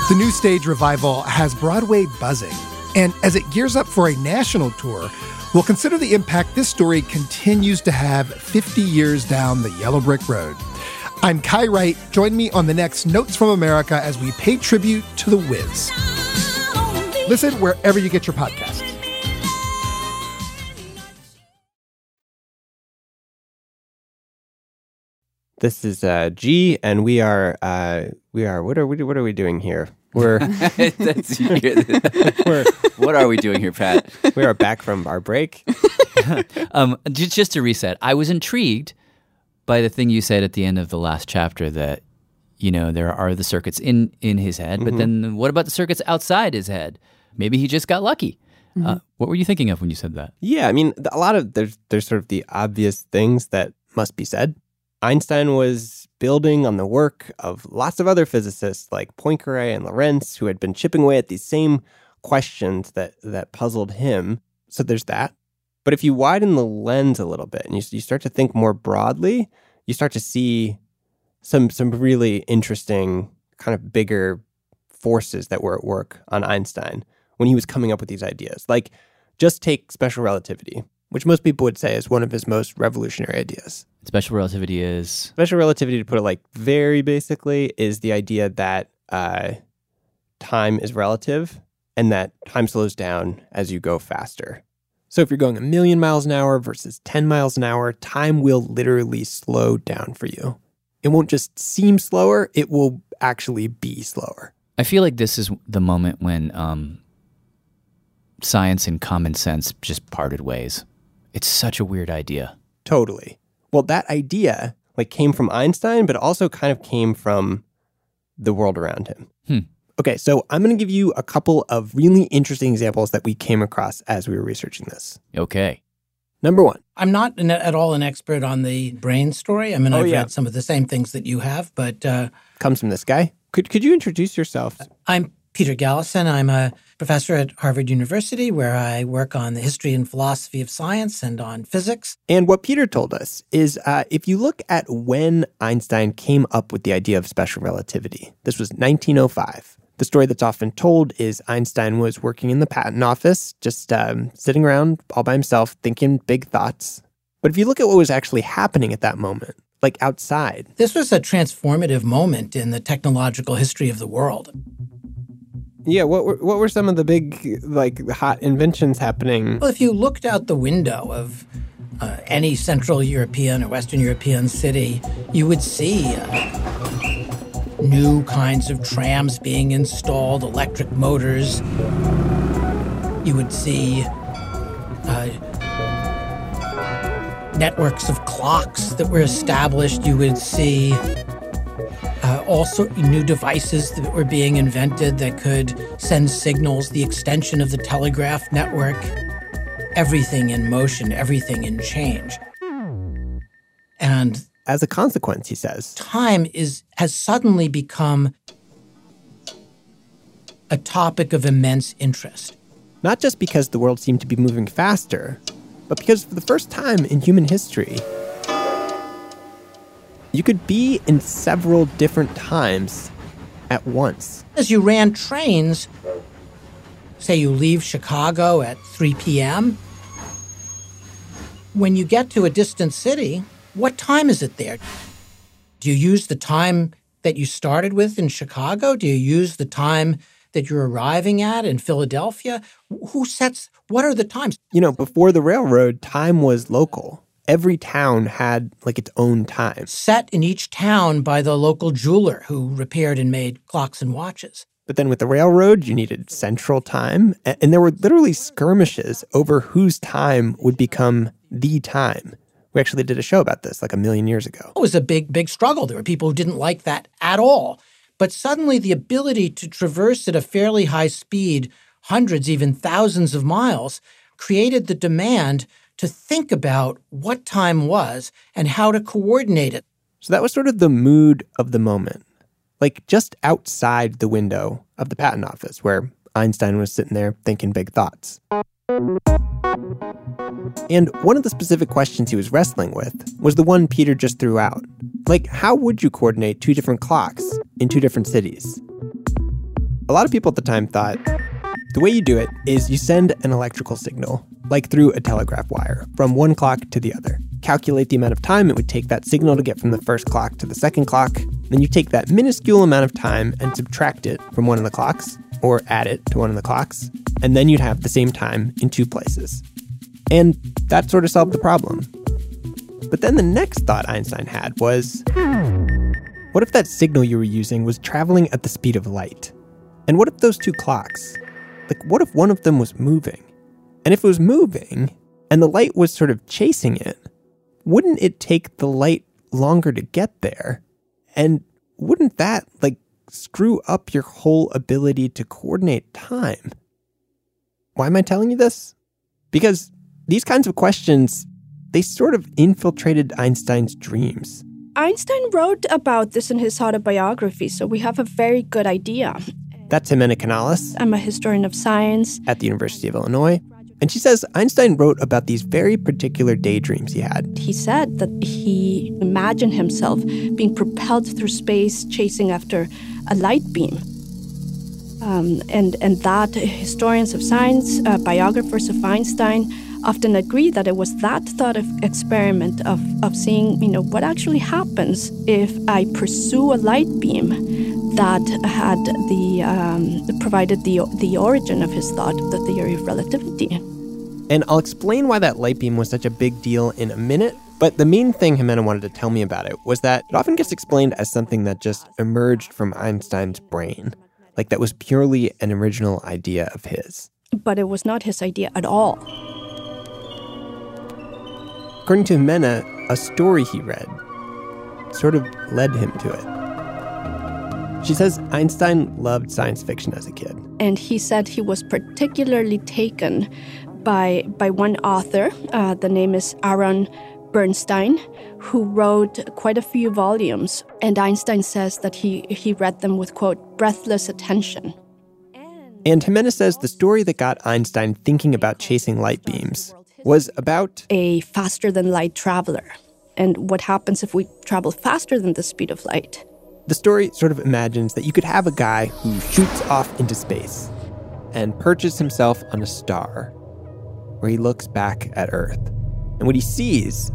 The new stage revival has Broadway buzzing. And as it gears up for a national tour, we'll consider the impact this story continues to have 50 years down the yellow brick road. I'm Kai Wright. Join me on the next Notes from America as we pay tribute to The Wiz. Listen wherever you get your podcasts. This is uh, G, and we are uh, we are what are we what are we doing here? We're That's- what are we doing here, Pat? we are back from our break. um, just, just to reset, I was intrigued by the thing you said at the end of the last chapter that you know there are the circuits in in his head, but Mhm. then what about the circuits outside his head? Maybe he just got lucky. Uh, what were you thinking of when you said that? Yeah, I mean, a lot of there's there's sort of the obvious things that must be said. Einstein was building on the work of lots of other physicists like Poincaré and Lorentz, who had been chipping away at these same questions that that puzzled him. So there's that. But if you widen the lens a little bit and you, you start to think more broadly, you start to see some some really interesting kind of bigger forces that were at work on Einstein when he was coming up with these ideas. Like just take special relativity, which most people would say is one of his most revolutionary ideas. Special relativity is Special relativity, to put it like very basically, is the idea that uh, time is relative and that time slows down as you go faster. So if you're going a million miles an hour versus 10 miles an hour, time will literally slow down for you. It won't just seem slower, it will actually be slower. I feel like this is the moment when um, science and common sense just parted ways. It's such a weird idea. Totally. Well, that idea like came from Einstein, but also kind of came from the world around him. Hmm. Okay, so I'm going to give you a couple of really interesting examples that we came across as we were researching this. Okay. Number one. I'm not an, at all an expert on the brain story. I mean, Oh, I've yeah. read some of the same things that you have, but uh, Comes from this guy. Could could you introduce yourself? I'm Peter Galison. I'm a professor at Harvard University where I work on the history and philosophy of science and on physics. And what Peter told us is uh, if you look at when Einstein came up with the idea of special relativity, this was 1905. The story that's often told is Einstein was working in the patent office, just um, sitting around all by himself, thinking big thoughts. But if you look at what was actually happening at that moment, like outside, This was a transformative moment in the technological history of the world. Yeah, what were, what were some of the big, like, hot inventions happening? Well, if you looked out the window of uh, any Central European or Western European city, you would see uh, new kinds of trams being installed, electric motors. You would see uh, networks of clocks that were established. You would see uh, also new devices that were being invented that could send signals, the extension of the telegraph network, everything in motion, everything in change. And as a consequence, he says, time is has suddenly become a topic of immense interest. Not just because the world seemed to be moving faster, but because for the first time in human history, you could be in several different times at once. As you ran trains, say you leave Chicago at 3 p.m., when you get to a distant city, what time is it there? Do you use the time that you started with in Chicago? Do you use the time that you're arriving at in Philadelphia? Who sets what are the times? You know, before the railroad, time was local. Every town had like its own time. Set in each town by the local jeweler who repaired and made clocks and watches. But then with the railroad, you needed central time. And there were literally skirmishes over whose time would become the time. We actually did a show about this like a million years ago. It was a big, big struggle. There were people who didn't like that at all. But suddenly, the ability to traverse at a fairly high speed, hundreds, even thousands of miles, created the demand to think about what time was and how to coordinate it. So that was sort of the mood of the moment. Like just outside the window of the patent office where Einstein was sitting there thinking big thoughts. And one of the specific questions he was wrestling with was the one Peter just threw out. Like, how would you coordinate two different clocks in two different cities? A lot of people at the time thought the way you do it is you send an electrical signal, like through a telegraph wire, from one clock to the other. Calculate the amount of time it would take that signal to get from the first clock to the second clock. Then you take that minuscule amount of time and subtract it from one of the clocks, or add it to one of the clocks, and then you'd have the same time in two places. And that sort of solved the problem. But then the next thought Einstein had was what if that signal you were using was traveling at the speed of light? And what if those two clocks, like, what if one of them was moving? And if it was moving and the light was sort of chasing it, wouldn't it take the light longer to get there? And wouldn't that, like, screw up your whole ability to coordinate time? Why am I telling you this? Because these kinds of questions, they sort of infiltrated Einstein's dreams. Einstein wrote about this in his autobiography, so we have a very good idea. That's Jimena Canales I'm a historian of science. at the University of Illinois. And she says Einstein wrote about these very particular daydreams he had. He said that he imagined himself being propelled through space, chasing after a light beam. Um, and, and that historians of science, uh, biographers of Einstein, often agree that it was that thought of experiment of, of seeing, you know, what actually happens if I pursue a light beam that had the um, provided the the origin of his thought, the theory of relativity. And I'll explain why that light beam was such a big deal in a minute. But the main thing Jimena wanted to tell me about it was that it often gets explained as something that just emerged from Einstein's brain, like that was purely an original idea of his. But it was not his idea at all. According to Jimena, a story he read sort of led him to it. She says Einstein loved science fiction as a kid. and he said he was particularly taken by by one author. Uh, the name is Aaron Bernstein, who wrote quite a few volumes. And Einstein says that he he read them with quote breathless attention. And Jimena says the story that got Einstein thinking about chasing light beams was about a faster than light traveler, and what happens if we travel faster than the speed of light. The story sort of imagines that you could have a guy who shoots off into space and perches himself on a star where he looks back at Earth. And what he sees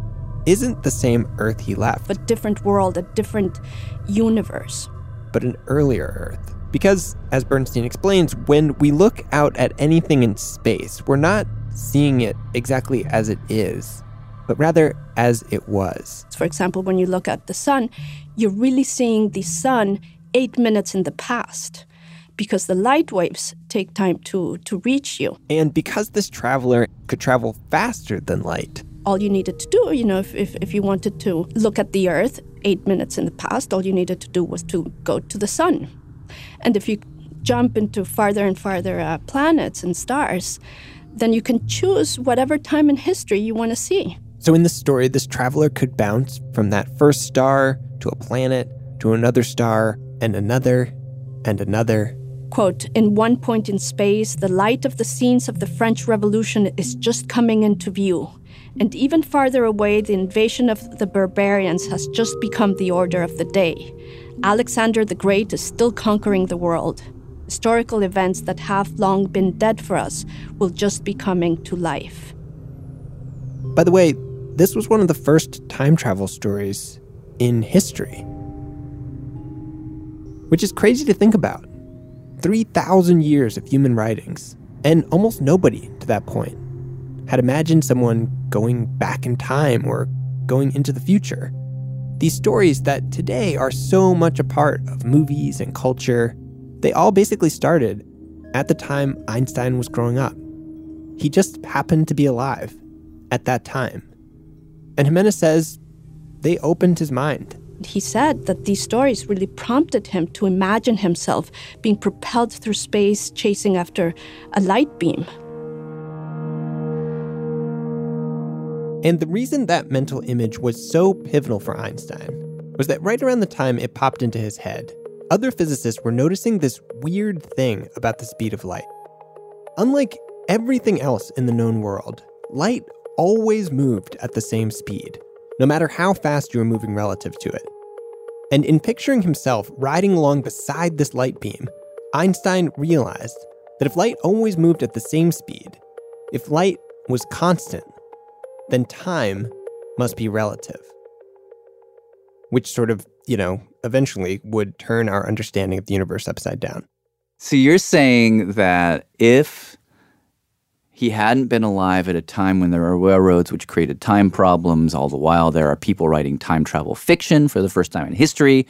isn't the same Earth he left, A different world, a different universe. but an earlier Earth. Because, as Bernstein explains, when we look out at anything in space, we're not seeing it exactly as it is, but rather as it was. For example, when you look at the sun, you're really seeing the sun eight minutes in the past because the light waves take time to, to reach you. And because this traveler could travel faster than light, All you needed to do, you know, if, if, if you wanted to look at the Earth eight minutes in the past, all you needed to do was to go to the sun. And if you jump into farther and farther uh, planets and stars, then you can choose whatever time in history you want to see. So in this story, this traveler could bounce from that first star to a planet to another star and another and another. Quote, in one point in space, the light of the scenes of the French Revolution is just coming into view. And even farther away, the invasion of the barbarians has just become the order of the day. Alexander the Great is still conquering the world. Historical events that have long been dead for us will just be coming to life. By the way, this was one of the first time travel stories in history. Which is crazy to think about. 3,000 years of human writings, and almost nobody to that point had imagined someone going back in time or going into the future. These stories that today are so much a part of movies and culture, they all basically started at the time Einstein was growing up. He just happened to be alive at that time. And Jimenez says they opened his mind. He said that these stories really prompted him to imagine himself being propelled through space chasing after a light beam. And the reason that mental image was so pivotal for Einstein was that right around the time it popped into his head, other physicists were noticing this weird thing about the speed of light. Unlike everything else in the known world, light always moved at the same speed, no matter how fast you were moving relative to it. And in picturing himself riding along beside this light beam, Einstein realized that if light always moved at the same speed, if light was constant, then time must be relative. Which sort of, you know, eventually would turn our understanding of the universe upside down. So you're saying that if he hadn't been alive at a time when there were railroads which created time problems, all the while there are people writing time travel fiction for the first time in history,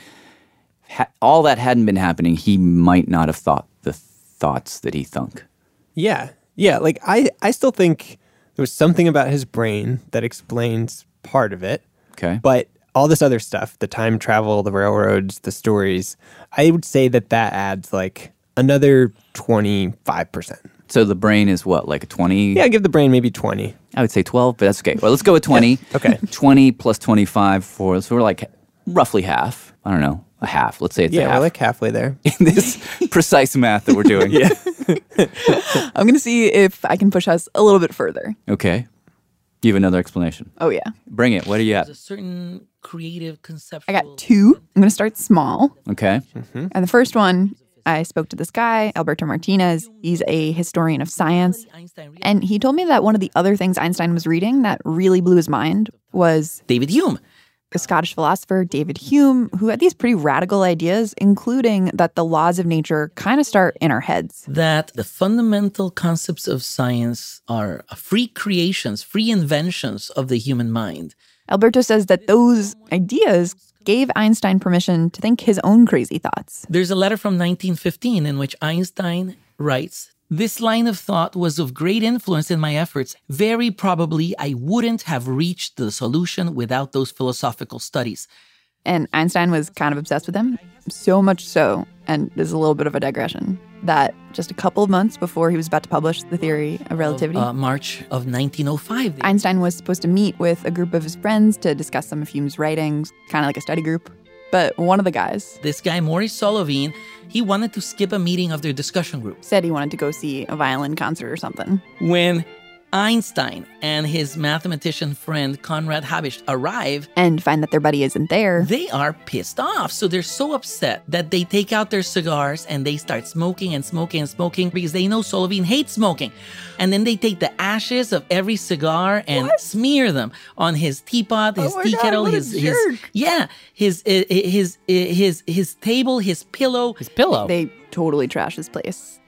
ha- all that hadn't been happening, he might not have thought the thoughts that he thunk. Yeah. Yeah. Like, I, I still think there was something about his brain that explains part of it. Okay. But all this other stuff, the time travel, the railroads, the stories, I would say that that adds like another 25%. So the brain is what, like a 20? Yeah, give the brain maybe 20. I would say 12, but that's okay. Well, let's go with 20. okay. 20 plus 25 for, so we're like roughly half. I don't know, a half. Let's say it's Yeah, a we're like halfway there. in this precise math that we're doing. yeah. I'm going to see if I can push us a little bit further. Okay. You have another explanation. Oh, yeah. Bring it. What do you have? There's a certain creative conceptual. I got two. I'm going to start small. Okay. Mm-hmm. And the first one, I spoke to this guy, Alberto Martinez. He's a historian of science. And he told me that one of the other things Einstein was reading that really blew his mind was David Hume. The Scottish philosopher David Hume, who had these pretty radical ideas, including that the laws of nature kind of start in our heads. That the fundamental concepts of science are free creations, free inventions of the human mind. Alberto says that those ideas gave Einstein permission to think his own crazy thoughts. There's a letter from 1915 in which Einstein writes This line of thought was of great influence in my efforts. Very probably, I wouldn't have reached the solution without those philosophical studies. And Einstein was kind of obsessed with them. So much so, and this is a little bit of a digression, that just a couple of months before he was about to publish the theory of relativity, Uh, March of 1905. Einstein was supposed to meet with a group of his friends to discuss some of Hume's writings, kind of like a study group. But one of the guys This guy, Maurice Solovine, he wanted to skip a meeting of their discussion group. said he wanted to go see a violin concert or something. When Einstein and his mathematician friend Conrad Habicht arrive, And find that their buddy isn't there. they are pissed off. So they're so upset that they take out their cigars and they start smoking and smoking and smoking because they know Solovine hates smoking. And then they take the ashes of every cigar and smear them on his teapot, his Oh tea God, kettle, his his yeah, his uh, his uh, his his table, his pillow, his pillow. They totally trash his place.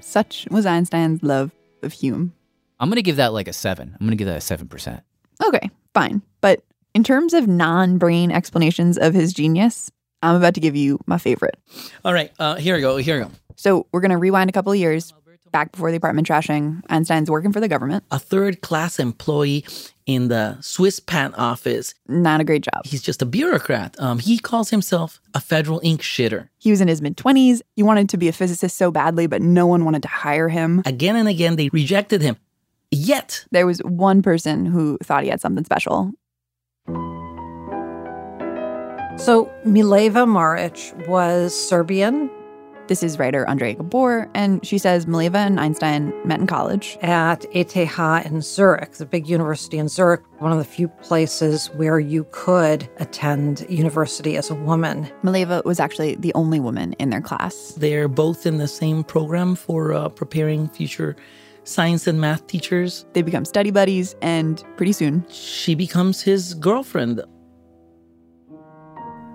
Such was Einstein's love of Hume. I'm going to give that like a seven. I'm going to give that a 7%. Okay, fine. But in terms of non brain explanations of his genius, I'm about to give you my favorite. All right, uh, here we go. Here we go. So we're going to rewind a couple of years back before the apartment trashing. Einstein's working for the government. A third class employee in the Swiss patent office. Not a great job. He's just a bureaucrat. Um, he calls himself a federal ink shitter. He was in his mid 20s. He wanted to be a physicist so badly, but no one wanted to hire him. Again and again, they rejected him. Yet, There was one person who thought he had something special. So Mileva Maric was Serbian. This is writer Andrea Gabor, and she says Mileva and Einstein met in college. At ETH in Zurich, the big university in Zurich, one of the few places where you could attend university as a woman. Mileva was actually the only woman in their class. they're both in the same program for uh, preparing future science and math teachers. They become study buddies, and pretty soon, She becomes his girlfriend.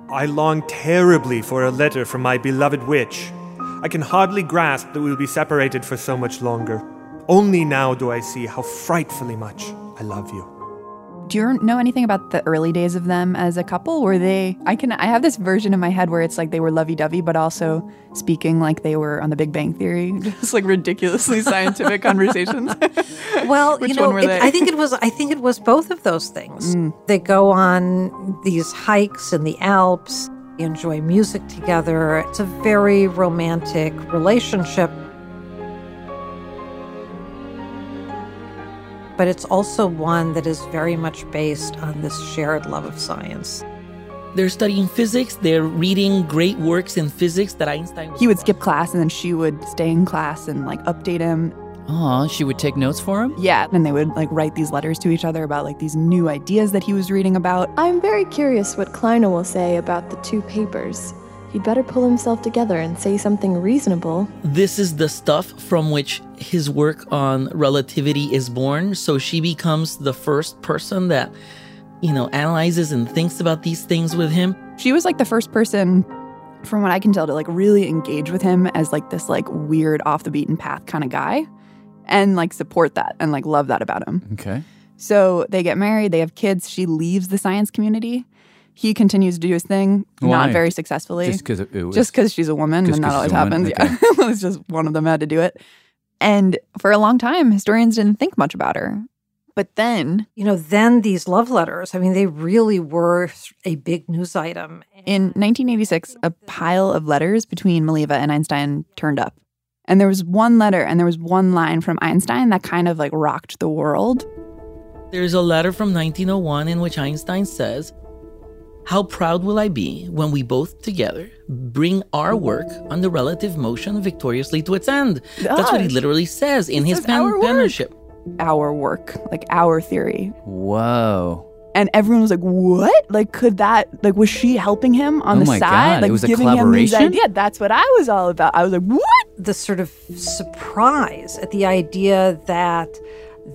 I long terribly for a letter from my beloved witch. I can hardly grasp that we will be separated for so much longer. Only now do I see how frightfully much I love you. Do you know anything about the early days of them as a couple? Were they? I can. I have this version in my head where it's like they were lovey-dovey, but also speaking like they were on The Big Bang Theory, just like ridiculously scientific conversations. Well, Which you know, one were it- they? I think it was. I think it was both of those things. Mm. They go on these hikes in the Alps, They enjoy music together. It's a very romantic relationship. But it's also one that is very much based on this shared love of science. They're studying physics. They're reading great works in physics that Einstein. he would skip class, and then she would stay in class and like update him. Aw, she would take notes for him? Yeah, and they would like write these letters to each other about like these new ideas that he was reading about. I'm very curious what Kleiner will say about the two papers. He'd better pull himself together and say something reasonable. This is the stuff from which his work on relativity is born. So she becomes the first person that, you know, analyzes and thinks about these things with him. She was like the first person from what I can tell, to like really engage with him as like this like weird off the beaten path kind of guy and like support that and like love that about him. Okay. So they get married, they have kids. She leaves the science community. He continues to do his thing, Why? not very successfully. Just 'cause it- it just because she's a woman, and that always she's a woman? happens. Yeah, it's just one of them had to do it. And for a long time, historians didn't think much about her. But then, you know, then these love letters, I mean, they really were a big news item. In 1986, a pile of letters between Mileva and Einstein turned up. And there was one letter and there was one line from Einstein that kind of like rocked the world. There's a letter from 1901 in which Einstein says, How proud will I be when we both together bring our work on the relative motion victoriously to its end? That's what he literally says in He his says pen- our work. penmanship. Our work, like our theory. Whoa. And everyone was like, "What? Like, could that? Like, was she helping him on Oh the my side? God, Like, it was a giving him these collaboration? ideas? That's what I was all about. I was like, what? The sort of surprise at the idea that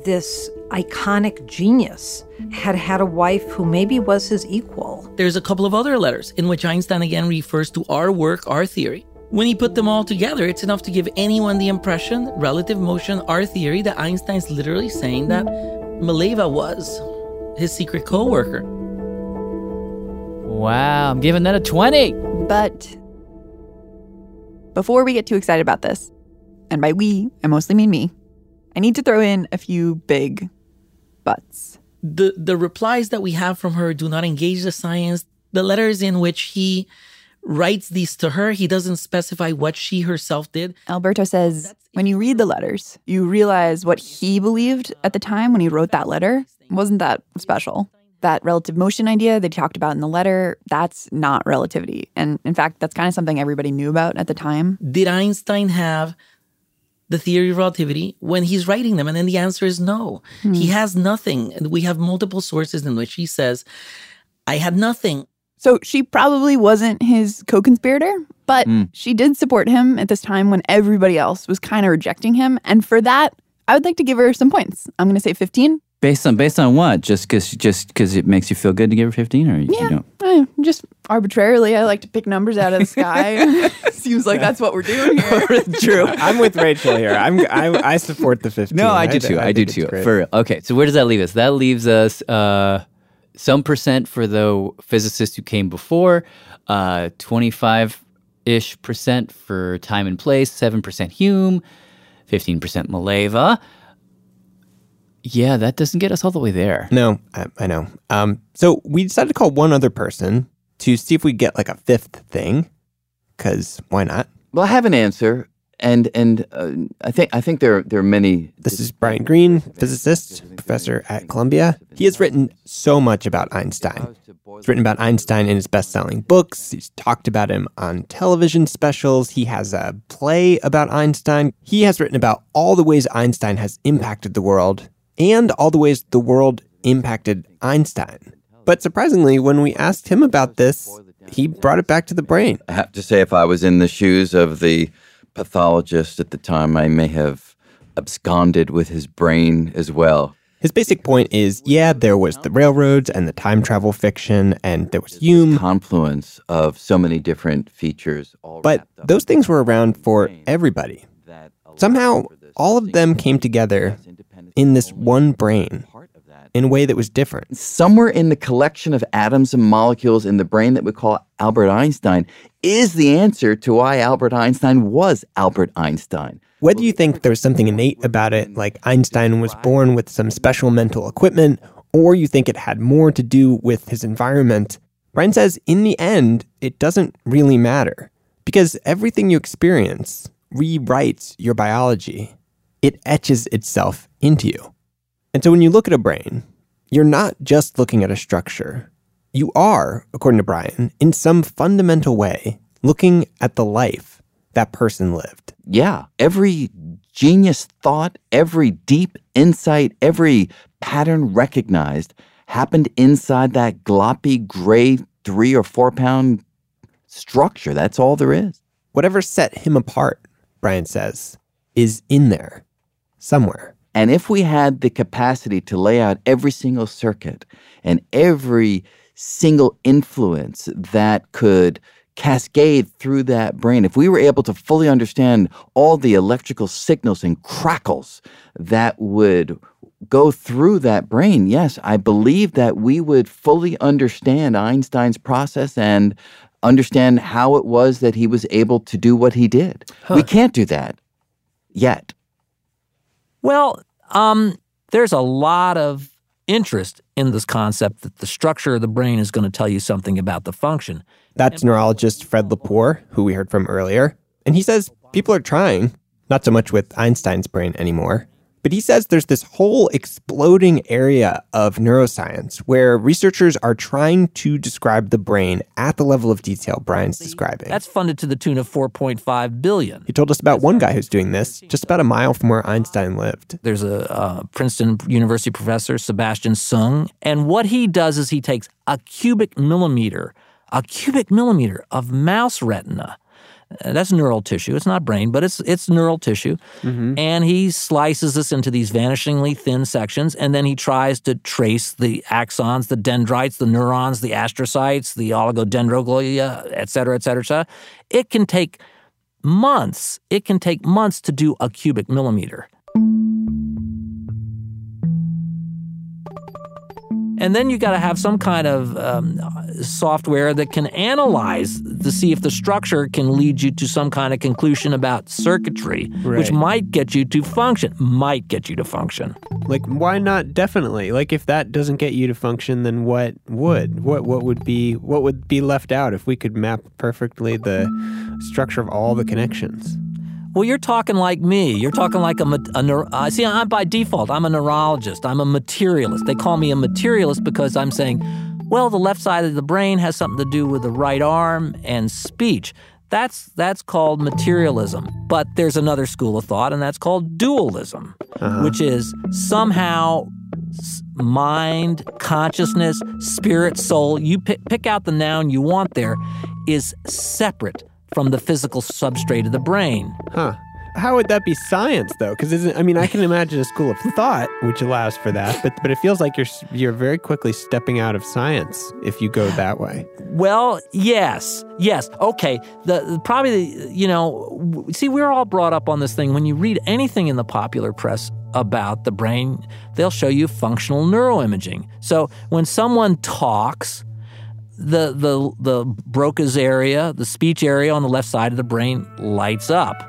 this iconic genius had had a wife who maybe was his equal. There's a couple of other letters in which Einstein again refers to our work, our theory. When you put them all together, it's enough to give anyone the impression, relative motion, our theory, that Einstein's literally saying that Mileva was his secret co worker. Wow, I'm giving that a 20. But before we get too excited about this, and by we, I mostly mean me, I need to throw in a few big buts. The, the replies that we have from her do not engage the science. The letters in which he writes these to her, he doesn't specify what she herself did. Alberto says when you read the letters, you realize what he believed at the time when he wrote that letter wasn't that special. That relative motion idea they talked about in the letter, that's not relativity. And in fact, that's kind of something everybody knew about at the time. Did Einstein have the theory of relativity when he's writing them? And then the answer is no. Hmm. He has nothing. And We have multiple sources in which he says, I had nothing. So she probably wasn't his co conspirator, but Hmm. she did support him at this time when everybody else was kind of rejecting him. And for that, I would like to give her some points. I'm going to say 15. Based on based on what? Just because just because it makes you feel good to give her 15 or you Yeah. don't? Eh, just arbitrarily, I like to pick numbers out of the sky. Seems like that's what we're doing here. True. I'm with Rachael here. I'm I, I support the 15. No, I do too. I, do think it's too. For real. Okay, so where does that leave us? That leaves us uh, some percent for the physicists who came before, uh, 25 ish percent for time and place, 7% Hume, 15% Mileva. Yeah, that doesn't get us all the way there. No, I, I know. Um, so we decided to call one other person to see if we get like a fifth thing, because why not? Well, I have an answer, and and uh, I think I think there there are many. This is Brian Greene, physicist, professor at Columbia. He has written so much about Einstein. He's written about Einstein in his best-selling books. He's talked about him on television specials. He has a play about Einstein. He has written about all the ways Einstein has impacted the world and all the ways the world impacted Einstein. But surprisingly, when we asked him about this, he brought it back to the brain. I have to say, if I was in the shoes of the pathologist at the time, I may have absconded with his brain as well. His basic point is yeah, there was the railroads and the time travel fiction, and there was Hume. Confluence of so many different features. All But those things were around for everybody. Somehow, all of them came together in this one brain in a way that was different. Somewhere in the collection of atoms and molecules in the brain that we call Albert Einstein is the answer to why Albert Einstein was Albert Einstein. Whether you think there was something innate about it, like Einstein was born with some special mental equipment, or you think it had more to do with his environment, Brian says in the end, it doesn't really matter. Because everything you experience rewrites your biology, it etches itself into you. And so when you look at a brain, you're not just looking at a structure. You are, according to Brian, in some fundamental way, looking at the life that person lived. Yeah, every genius thought, every deep insight, every pattern recognized happened inside that gloppy, gray, three or four pound structure. That's all there is. Whatever set him apart, Brian says, is in there somewhere. And if we had the capacity to lay out every single circuit and every single influence that could cascade through that brain, if we were able to fully understand all the electrical signals and crackles that would go through that brain, yes, I believe that we would fully understand Einstein's process and understand how it was that he was able to do what he did. We can't do that yet. Well, um, there's a lot of interest in this concept that the structure of the brain is going to tell you something about the function. That's neurologist Fred Lepore, who we heard from earlier. And he says people are trying, not so much with Einstein's brain anymore, but he says there's this whole exploding area of neuroscience where researchers are trying to describe the brain at the level of detail Brian's describing. That's funded to the tune of 4.5 billion. He told us about one guy who's doing this just about a mile from where Einstein lived. There's a uh, Princeton University professor, Sebastian Seung, and what he does is he takes a cubic millimeter, a cubic millimeter of mouse retina. That's neural tissue. It's not brain, but it's it's neural tissue. Mm-hmm. And he slices this into these vanishingly thin sections, and then he tries to trace the axons, the dendrites, the neurons, the astrocytes, the oligodendroglia, et cetera, et cetera, et cetera. It can take months. It can take months to do a cubic millimeter. And then you got to have some kind of um, software that can analyze to see if the structure can lead you to some kind of conclusion about circuitry, which might get you to function. Might get you to function. Like, why not definitely? Like, if that doesn't get you to function, then what would? What what would be what would be left out if we could map perfectly the structure of all the connections? Well, you're talking like me. You're talking like a, a neur- uh, see. I'm by default. I'm a neurologist. I'm a materialist. They call me a materialist because I'm saying, well, the left side of the brain has something to do with the right arm and speech. That's that's called materialism. But there's another school of thought, and that's called dualism, which is somehow s- mind, consciousness, spirit, soul. You pick, pick out the noun you want. There is separate from the physical substrate of the brain. Huh. How would that be science though? Because isn't I mean, I can imagine a school of thought which allows for that, but but it feels like you're you're very quickly stepping out of science if you go that way. Well, yes, yes. Okay. The, the probably the- you know, w- see, we're all brought up on this thing. When you read anything in the popular press about the brain, they'll show you functional neuroimaging. So when someone talks, the the the Broca's area, the speech area on the left side of the brain lights up,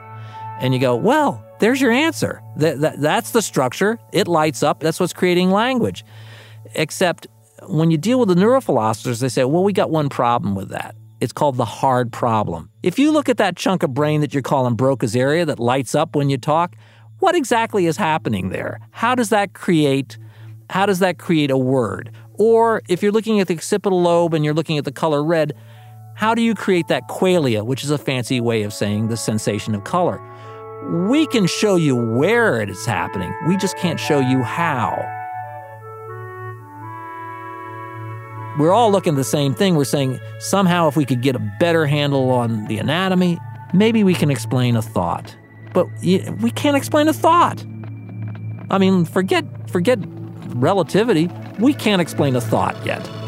and you go, well, there's your answer. That, that that's the structure. It lights up. That's what's creating language. Except when you deal with the neurophilosophers, they say, well, we got one problem with that. It's called the hard problem. If you look at that chunk of brain that you're calling Broca's area that lights up when you talk, what exactly is happening there? How does that create how does that create a word? Or if you're looking at the occipital lobe and you're looking at the color red, how do you create that qualia, which is a fancy way of saying the sensation of color? We can show you where it is happening. We just can't show you how. We're all looking at the same thing. We're saying somehow if we could get a better handle on the anatomy, maybe we can explain a thought. But we can't explain a thought. I mean, forget forget relativity. We can't explain a thought yet.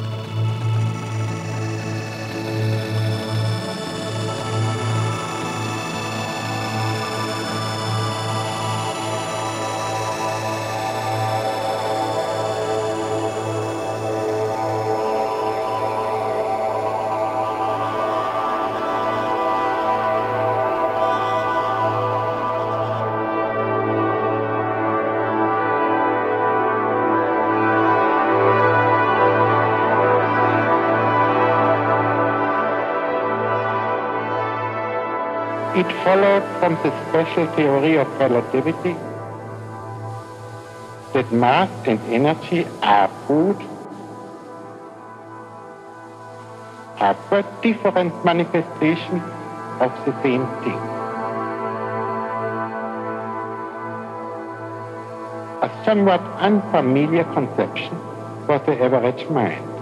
Followed from the special theory of relativity that mass and energy are food, are but different manifestations of the same thing. A somewhat unfamiliar conception for the average mind.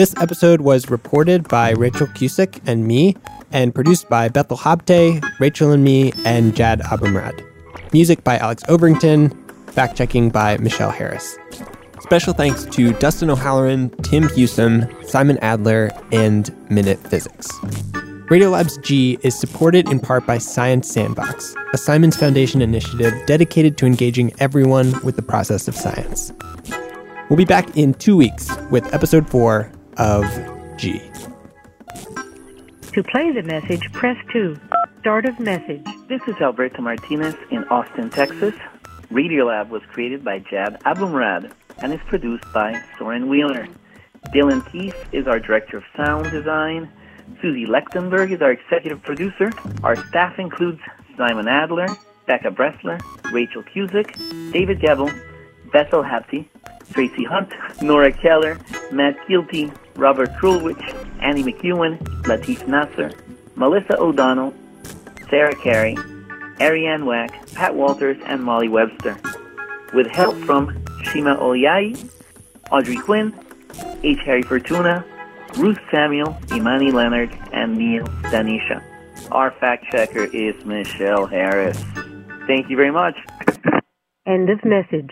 This episode was reported by Rachael Cusick and me, and produced by Bethel Habte, Rachael and me, and Jad Abumrad. Music by Alex Overington, fact checking by Michelle Harris. Special thanks to Dustin O'Halloran, Tim Huson, Simon Adler, and Minute Physics. Radiolabs G is supported in part by Science Sandbox, a Simons Foundation initiative dedicated to engaging everyone with the process of science. We'll be back in two weeks with episode four of G. To play the message, press 2. Start of message. This is Alberto Martinez in Austin, Texas. Radiolab was created by Jad Abumrad and is produced by Soren Wheeler. Dylan Keefe is our director of sound design. Susie Lechtenberg is our executive producer. Our staff includes Simon Adler, Becca Bressler, Rachael Cusick, David Gebel, Bethel Habte, Tracy Hunt, Nora Keller, Matt Kilty, Robert Krulwich, Annie McEwen, Latif Nasser, Melissa O'Donnell, Sarah Qari, Ariane Wack, Pat Walters, and Molly Webster. With help from Shima Oliai, Audrey Quinn, H. Harry Fortuna, Ruth Samuel, Imani Leonard, and Neel Dhanesha. Our fact checker is Michelle Harris. Thank you very much. End of message.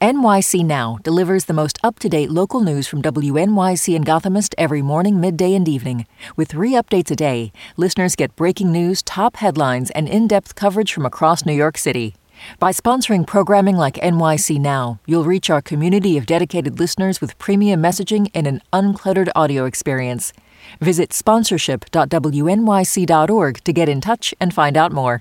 NYC Now delivers the most up to date local news from WNYC and Gothamist every morning, midday, and evening. With three updates a day, listeners get breaking news, top headlines, and in depth coverage from across New York City. By sponsoring programming like NYC Now, you'll reach our community of dedicated listeners with premium messaging and an uncluttered audio experience. Visit sponsorship.wnyc.org to get in touch and find out more.